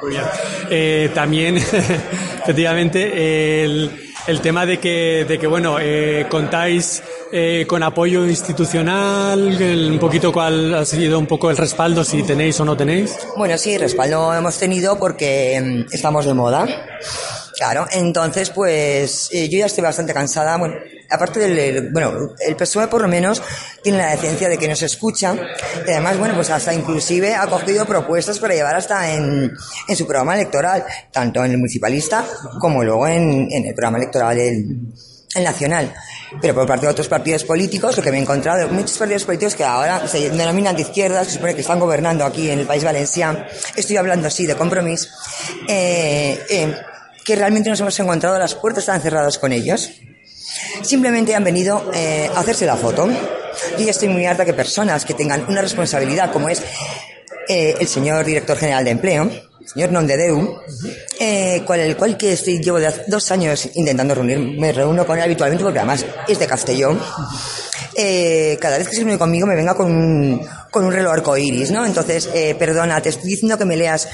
Muy bien. Eh, también, *laughs* efectivamente, el el tema de que, de que bueno, eh, contáis eh, con apoyo institucional, el, un poquito cuál ha sido un poco el respaldo, si tenéis o no tenéis. Bueno, sí, respaldo hemos tenido porque estamos de moda. Claro, entonces pues eh, yo ya estoy bastante cansada. Bueno, aparte del, bueno, el PSOE por lo menos tiene la decencia de que nos escucha y además, bueno, pues hasta inclusive ha cogido propuestas para llevar hasta en, en su programa electoral, tanto en el municipalista como luego en, en el programa electoral el, el nacional. Pero por parte de otros partidos políticos, lo que me he encontrado, muchos partidos políticos que ahora se denominan de izquierdas, se supone que están gobernando aquí en el país valenciano, estoy hablando así de compromiso, eh, eh, que realmente nos hemos encontrado las puertas están cerradas con ellos. Simplemente han venido eh, a hacerse la foto. Yo ya estoy muy harta que personas que tengan una responsabilidad como es eh, el señor director general de empleo, el señor Nondedeu, eh, con el cual que estoy, llevo de dos años intentando reunirme, me reúno con él habitualmente porque además es de Castellón. Eh, cada vez que se reúne conmigo me venga con un, con un reloj arcoíris, ¿no? Entonces, eh, perdona, te estoy diciendo que me leas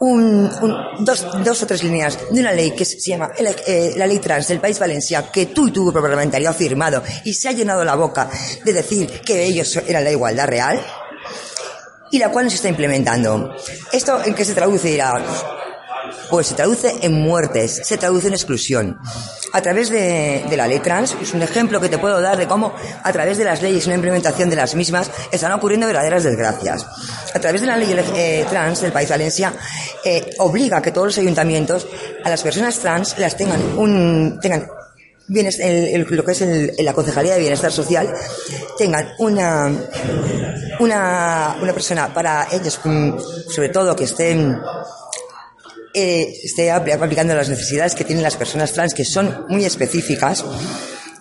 un, un- dos, dos o tres líneas de una ley que se llama el- eh, la ley trans del País Valencia, que tú y tu grupo parlamentario ha firmado y se ha llenado la boca de decir que ellos eran la igualdad real y la cual no se está implementando. ¿Esto en qué se traduce? Pues se traduce en muertes, se traduce en exclusión. A través de, de la ley trans, es un ejemplo que te puedo dar de cómo a través de las leyes y la implementación de las mismas están ocurriendo verdaderas desgracias. A través de la ley eh, trans del País Valencia eh, obliga a que todos los ayuntamientos a las personas trans las tengan un tengan bienes- lo que es el- la concejalía de bienestar social tengan una una, una persona para ellos, mm, sobre todo que estén eh, esté apl- aplicando las necesidades que tienen las personas trans, que son muy específicas.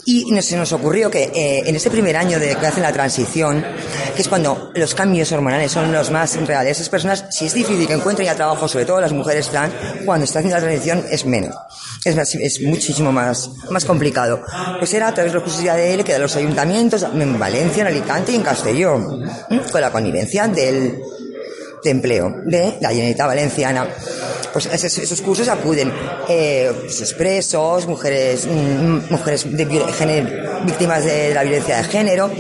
Y nos- se nos ocurrió que eh, en ese primer año de que hacen la transición, que es cuando los cambios hormonales son los más reales, esas personas, si es difícil que encuentren ya trabajo, sobre todo las mujeres trans, cuando están haciendo la transición es menos. Es, más- es muchísimo más, más complicado. Pues era a través de la justicia de él que de los ayuntamientos en Valencia, en Alicante y en Castellón, con la connivencia del, de empleo de la Generalitat Valenciana. Pues esos, esos cursos acuden eh, pues, expresos, mujeres, mm, mujeres de víctimas de la violencia de género.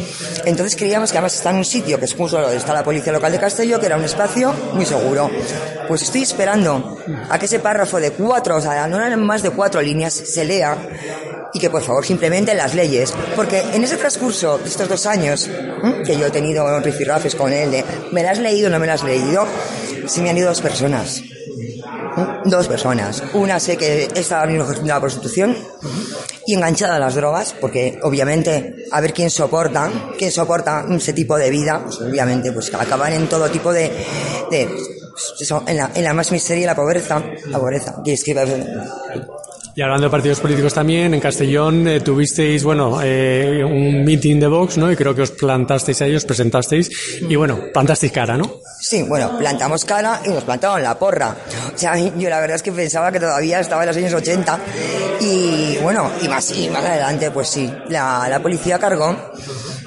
Entonces creíamos que además está en un sitio que es justo está la Policía Local de Castelló, que era un espacio muy seguro. Pues estoy esperando a que ese párrafo de cuatro, o sea, no eran más de cuatro líneas, se lea y que por favor se implementen las leyes. Porque en ese transcurso de estos dos años que yo he tenido rifirrafes con él ¿me la has leído no me la has leído? Se me han ido dos personas. Dos personas. Una sé que estaba ejerciendo la prostitución y enganchada a las drogas, porque obviamente a ver quién soporta, quién soporta ese tipo de vida, pues obviamente pues acaban en todo tipo de, de pues, en la, en la más miseria y la pobreza, la pobreza. Y es que Y hablando de partidos políticos también, en Castellón eh, tuvisteis, bueno, eh, un meeting de Vox, ¿no? Y creo que os plantasteis a ellos, presentasteis, y bueno, plantasteis cara, ¿no? Sí, bueno, plantamos cara y nos plantaron la porra. O sea, yo la verdad es que pensaba que todavía estaba en los años 80 y bueno, y más, y más adelante, pues sí, la, la policía cargó,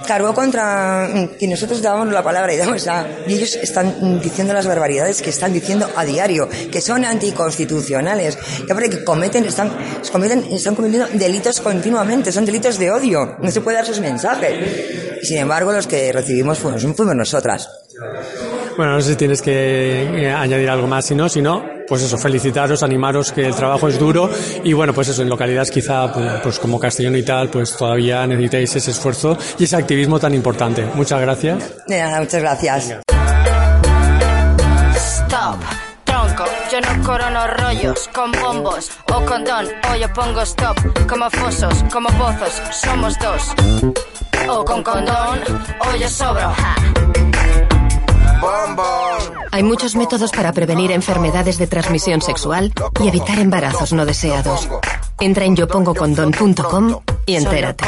cargó contra, y nosotros dábamos la palabra y damos, sea, y ellos están diciendo las barbaridades que están diciendo a diario, que son anticonstitucionales, que que cometen, están, cometen, están cometiendo delitos continuamente, son delitos de odio, no se puede dar sus mensajes. Sin embargo, los que recibimos fuimos, fuimos nosotras. Bueno, no sé si tienes que eh, añadir algo más, si no, si no, pues eso, felicitaros, animaros que el trabajo es duro y bueno, pues eso, en localidades quizá, pues, como Castellón y tal, pues todavía necesitáis ese esfuerzo y ese activismo tan importante. Muchas gracias. De nada, muchas gracias. Stop, tronco, yo no corono rollos con bombos o con don, o yo pongo stop, como fosos, como pozos, somos dos. O con condón, o yo sobro. ja. Hay muchos métodos para prevenir enfermedades de transmisión sexual y evitar embarazos no deseados. Entra en yopongocondón.com y entérate.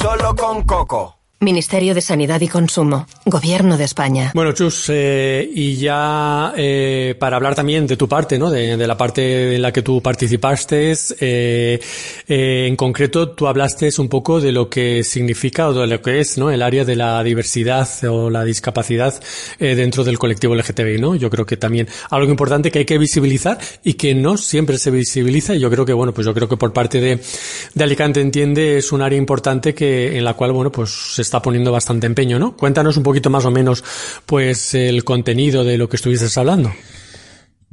Solo con coco. Ministerio de Sanidad y Consumo. Gobierno de España. Bueno, Chus, eh, y ya eh, para hablar también de tu parte, ¿no? De, la parte en la que tú participaste, eh, eh, en concreto tú hablaste un poco de lo que significa o de lo que es, ¿no? El área de la diversidad o la discapacidad eh, dentro del colectivo LGTBI, ¿no? Yo creo que también algo importante que hay que visibilizar y que no siempre se visibiliza. Y yo creo que, bueno, pues yo creo que por parte de, de Alicante entiende es un área importante que en la cual, bueno, pues se está poniendo bastante empeño, ¿no? Cuéntanos un poquito más o menos, pues, el contenido de lo que estuviste hablando.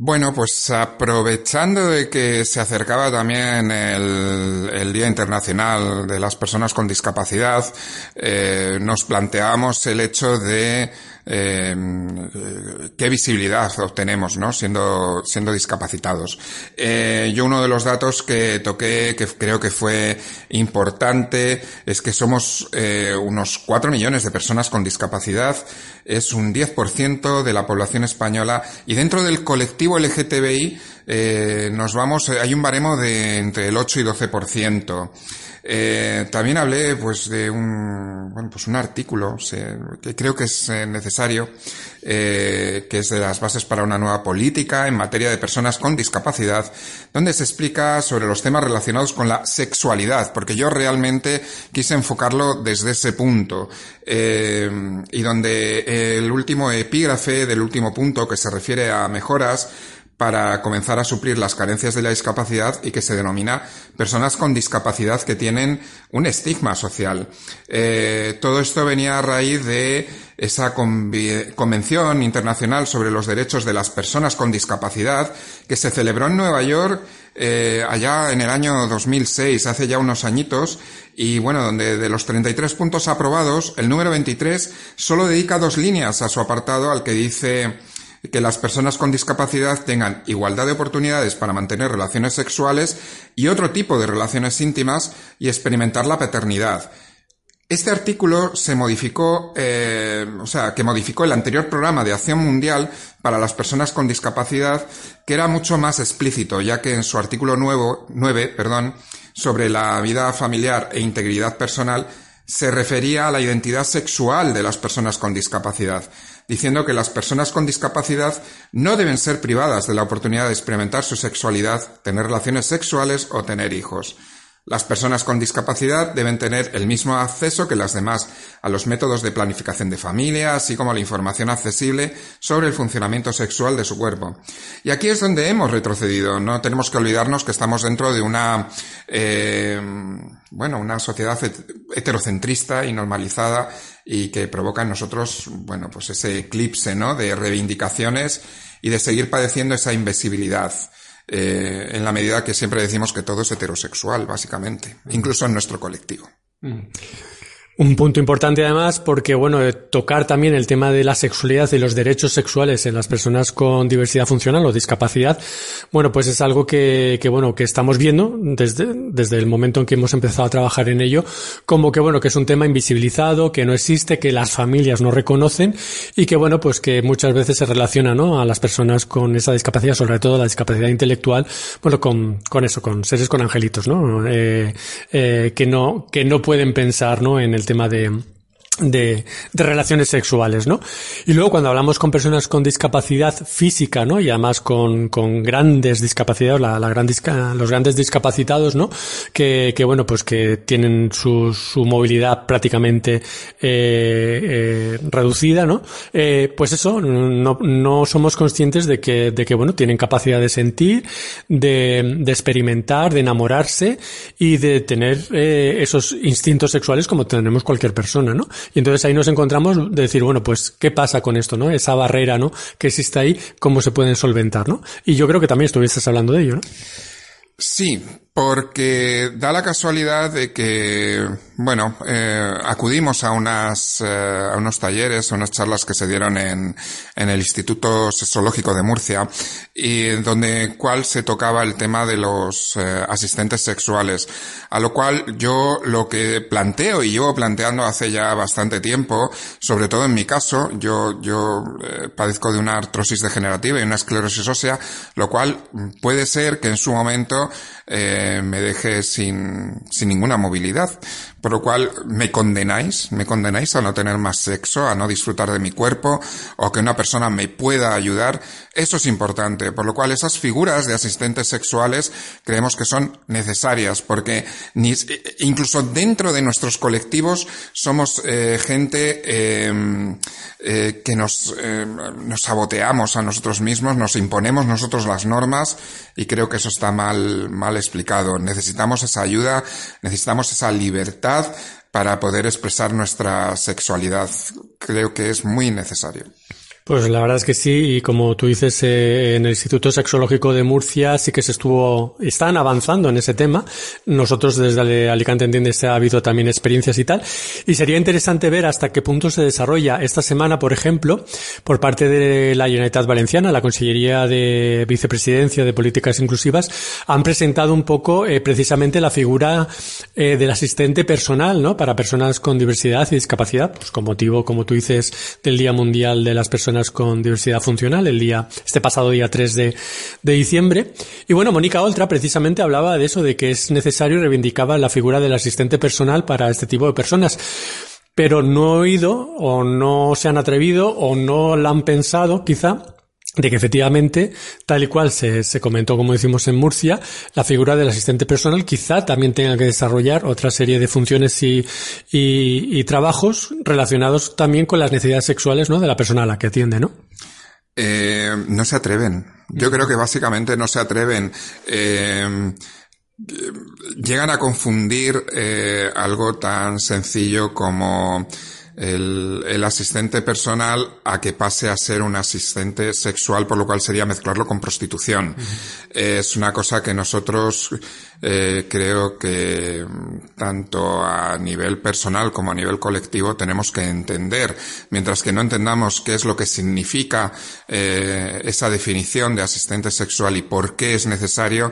Bueno, pues aprovechando de que se acercaba también el, Día Internacional de las Personas con Discapacidad, eh, nos planteamos el hecho de eh, qué visibilidad obtenemos, ¿no? Siendo, siendo discapacitados. Eh, yo uno de los datos que toqué, que creo que fue importante, es que somos eh, unos cuatro millones de personas con discapacidad, es un 10% de la población española, y dentro del colectivo LGTBI, nos vamos, hay un baremo de entre el 8 y 12%. Eh, también hablé pues de un bueno pues un artículo que creo que es eh, necesario eh, que es de las bases para una nueva política en materia de personas con discapacidad donde se explica sobre los temas relacionados con la sexualidad porque yo realmente quise enfocarlo desde ese punto. Y donde el último epígrafe del último punto que se refiere a mejoras para comenzar a suplir las carencias de la discapacidad y que se denomina personas con discapacidad que tienen un estigma social. Eh, todo esto venía a raíz de esa Convención Internacional sobre los Derechos de las Personas con Discapacidad que se celebró en Nueva York eh, allá en el año 2006, hace ya unos añitos, y bueno, donde de los 33 puntos aprobados, el número 23 solo dedica dos líneas a su apartado al que dice que las personas con discapacidad tengan igualdad de oportunidades para mantener relaciones sexuales y otro tipo de relaciones íntimas y experimentar la paternidad. Este artículo se modificó, eh, o sea, que modificó el anterior programa de acción mundial para las personas con discapacidad, que era mucho más explícito, ya que en su artículo nuevo, 9, perdón, sobre la vida familiar e integridad personal, se refería a la identidad sexual de las personas con discapacidad diciendo que las personas con discapacidad no deben ser privadas de la oportunidad de experimentar su sexualidad, tener relaciones sexuales o tener hijos. Las personas con discapacidad deben tener el mismo acceso que las demás a los métodos de planificación de familia, así como a la información accesible sobre el funcionamiento sexual de su cuerpo. Y aquí es donde hemos retrocedido. No tenemos que olvidarnos que estamos dentro de una, eh, bueno, una sociedad heterocentrista y normalizada y que provoca en nosotros, bueno, pues ese eclipse, ¿no? De reivindicaciones y de seguir padeciendo esa invisibilidad. Eh, en la medida que siempre decimos que todo es heterosexual, básicamente, incluso en nuestro colectivo. Mm. Un punto importante además porque, bueno, tocar también el tema de la sexualidad y los derechos sexuales en las personas con diversidad funcional o discapacidad, bueno, pues es algo que, que, bueno, que estamos viendo desde, desde el momento en que hemos empezado a trabajar en ello, como que, bueno, que es un tema invisibilizado, que no existe, que las familias no reconocen y que, bueno, pues que muchas veces se relaciona, ¿no? A las personas con esa discapacidad, sobre todo la discapacidad intelectual, bueno, con, con eso, con seres con angelitos, ¿no? Eh, eh, que no, que no pueden pensar, ¿no? En el tema de, de, de, relaciones sexuales, ¿no? Y luego cuando hablamos con personas con discapacidad física, ¿no? Y además con, con grandes discapacidades, la, la gran disca, los grandes discapacitados, ¿no? Que, que bueno, pues que tienen su, su movilidad prácticamente eh, eh, reducida, ¿no? Eh, pues eso, no, no somos conscientes de que, de que, bueno, tienen capacidad de sentir, de, de experimentar, de enamorarse y de tener eh, esos instintos sexuales como tenemos cualquier persona, ¿no? Y entonces ahí nos encontramos de decir, bueno, pues, ¿qué pasa con esto, no? Esa barrera, ¿no? Que existe ahí, ¿cómo se pueden solventar, no? Y yo creo que también estuviste hablando de ello, ¿no? Sí, porque da la casualidad de que, bueno, eh, acudimos a unas, eh, a unos talleres, a unas charlas que se dieron en, en el Instituto Sexológico de Murcia, y donde cual se tocaba el tema de los eh, asistentes sexuales, a lo cual yo lo que planteo y llevo planteando hace ya bastante tiempo, sobre todo en mi caso, yo, yo eh, padezco de una artrosis degenerativa y una esclerosis ósea, lo cual puede ser que en su momento me deje sin, sin ninguna movilidad. Por lo cual me condenáis, me condenáis a no tener más sexo, a no disfrutar de mi cuerpo, o que una persona me pueda ayudar. Eso es importante. Por lo cual esas figuras de asistentes sexuales creemos que son necesarias, porque ni, incluso dentro de nuestros colectivos somos eh, gente eh, eh, que nos, eh, nos saboteamos a nosotros mismos, nos imponemos nosotros las normas, y creo que eso está mal, mal explicado. Necesitamos esa ayuda, necesitamos esa libertad para poder expresar nuestra sexualidad. Creo que es muy necesario. Pues la verdad es que sí, y como tú dices, eh, en el Instituto Sexológico de Murcia sí que se estuvo, están avanzando en ese tema. Nosotros desde Alicante Entiende se ha habido también experiencias y tal. Y sería interesante ver hasta qué punto se desarrolla esta semana, por ejemplo, por parte de la Generalitat Valenciana, la Consellería de Vicepresidencia de Políticas Inclusivas, han presentado un poco eh, precisamente la figura eh, del asistente personal, ¿no? Para personas con diversidad y discapacidad, pues con motivo, como tú dices, del Día Mundial de las Personas con diversidad funcional, el día, este pasado día 3 de, de diciembre. Y bueno, Mónica Oltra precisamente hablaba de eso, de que es necesario y reivindicaba la figura del asistente personal para este tipo de personas pero no he oído o no se han atrevido o no la han pensado quizá de que efectivamente, tal y cual se, se, comentó, como decimos en Murcia, la figura del asistente personal quizá también tenga que desarrollar otra serie de funciones y, y, y trabajos relacionados también con las necesidades sexuales ¿no? de la persona a la que atiende, ¿no? Eh, no se atreven. Yo creo que básicamente no se atreven. Eh, llegan a confundir eh, algo tan sencillo como el, el, asistente personal a que pase a ser un asistente sexual, por lo cual sería mezclarlo con prostitución. Es una cosa que nosotros eh, creo que tanto a nivel personal como a nivel colectivo tenemos que entender. Mientras que no entendamos qué es lo que significa eh, esa definición de asistente sexual y por qué es necesario,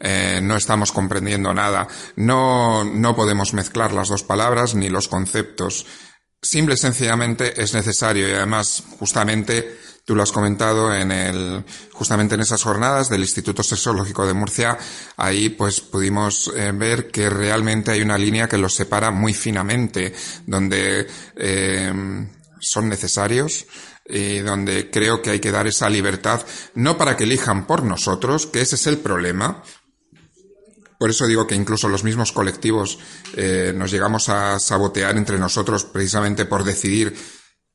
eh, no estamos comprendiendo nada. No, no podemos mezclar las dos palabras ni los conceptos. Simple y sencillamente es necesario. Y además justamente tú lo has comentado en el, justamente en esas jornadas del Instituto Sexológico de Murcia, ahí pues pudimos eh, ver que realmente hay una línea que los separa muy finamente, donde eh, son necesarios, y donde creo que hay que dar esa libertad, no para que elijan por nosotros, que ese es el problema, por eso digo que incluso los mismos colectivos eh, nos llegamos a sabotear entre nosotros precisamente por decidir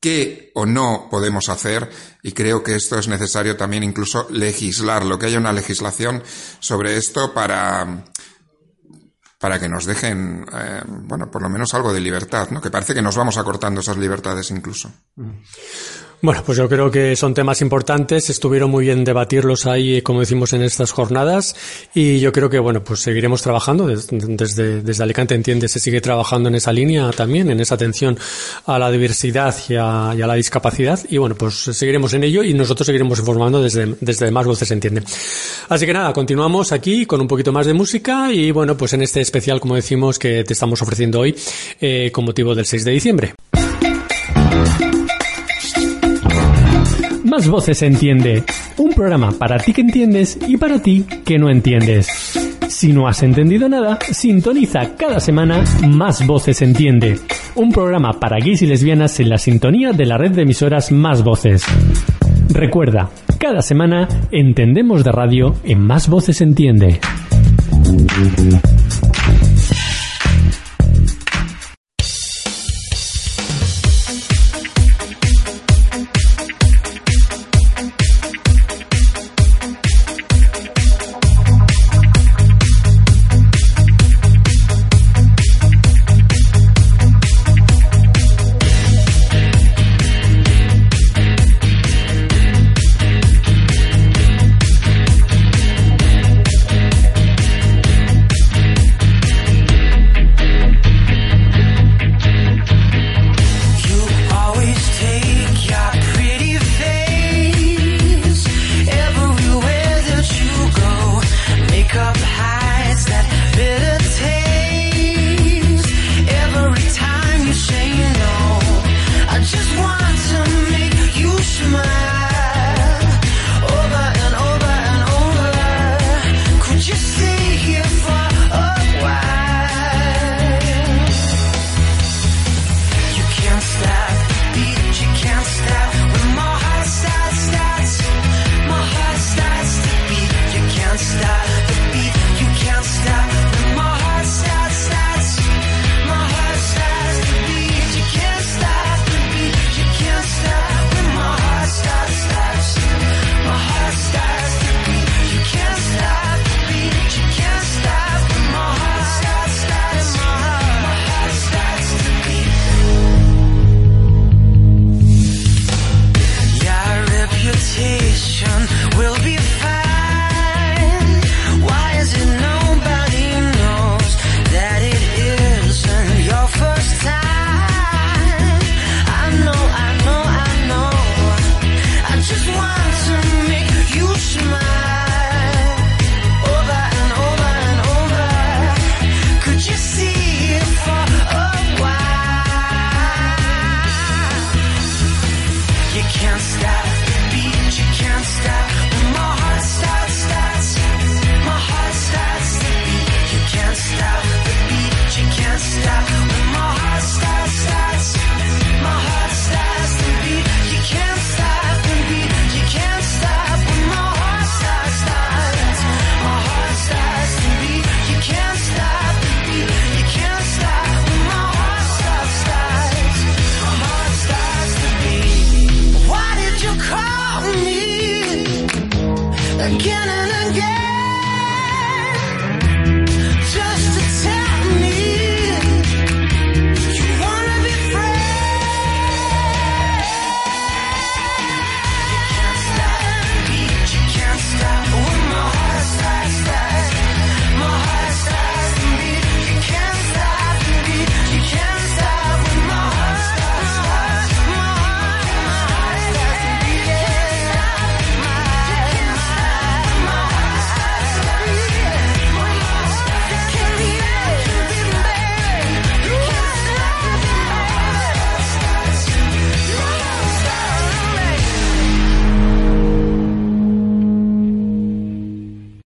qué o no podemos hacer y creo que esto es necesario también incluso legislarlo, que haya una legislación sobre esto para para que nos dejen, eh, bueno, por lo menos algo de libertad, ¿no? Que parece que nos vamos acortando esas libertades incluso. Bueno, pues yo creo que son temas importantes, estuvieron muy bien debatirlos ahí, como decimos, en estas jornadas, y yo creo que, bueno, pues seguiremos trabajando, desde, desde, Alicante Entiende, se sigue trabajando en esa línea también, en esa atención a la diversidad y a, la discapacidad, y bueno, pues seguiremos en ello y nosotros seguiremos informando desde, desde Más Voces Entiende. Así que nada, continuamos aquí con un poquito más de música y bueno, pues en este especial, como decimos, que te estamos ofreciendo hoy, eh, con motivo del 6 de diciembre. Más Voces Entiende, un programa para ti que entiendes y para ti que no entiendes. Si no has entendido nada, sintoniza cada semana Más Voces Entiende, un programa para gays y lesbianas en la sintonía de la red de emisoras Más Voces. Recuerda, cada semana entendemos de radio en Más Voces Entiende.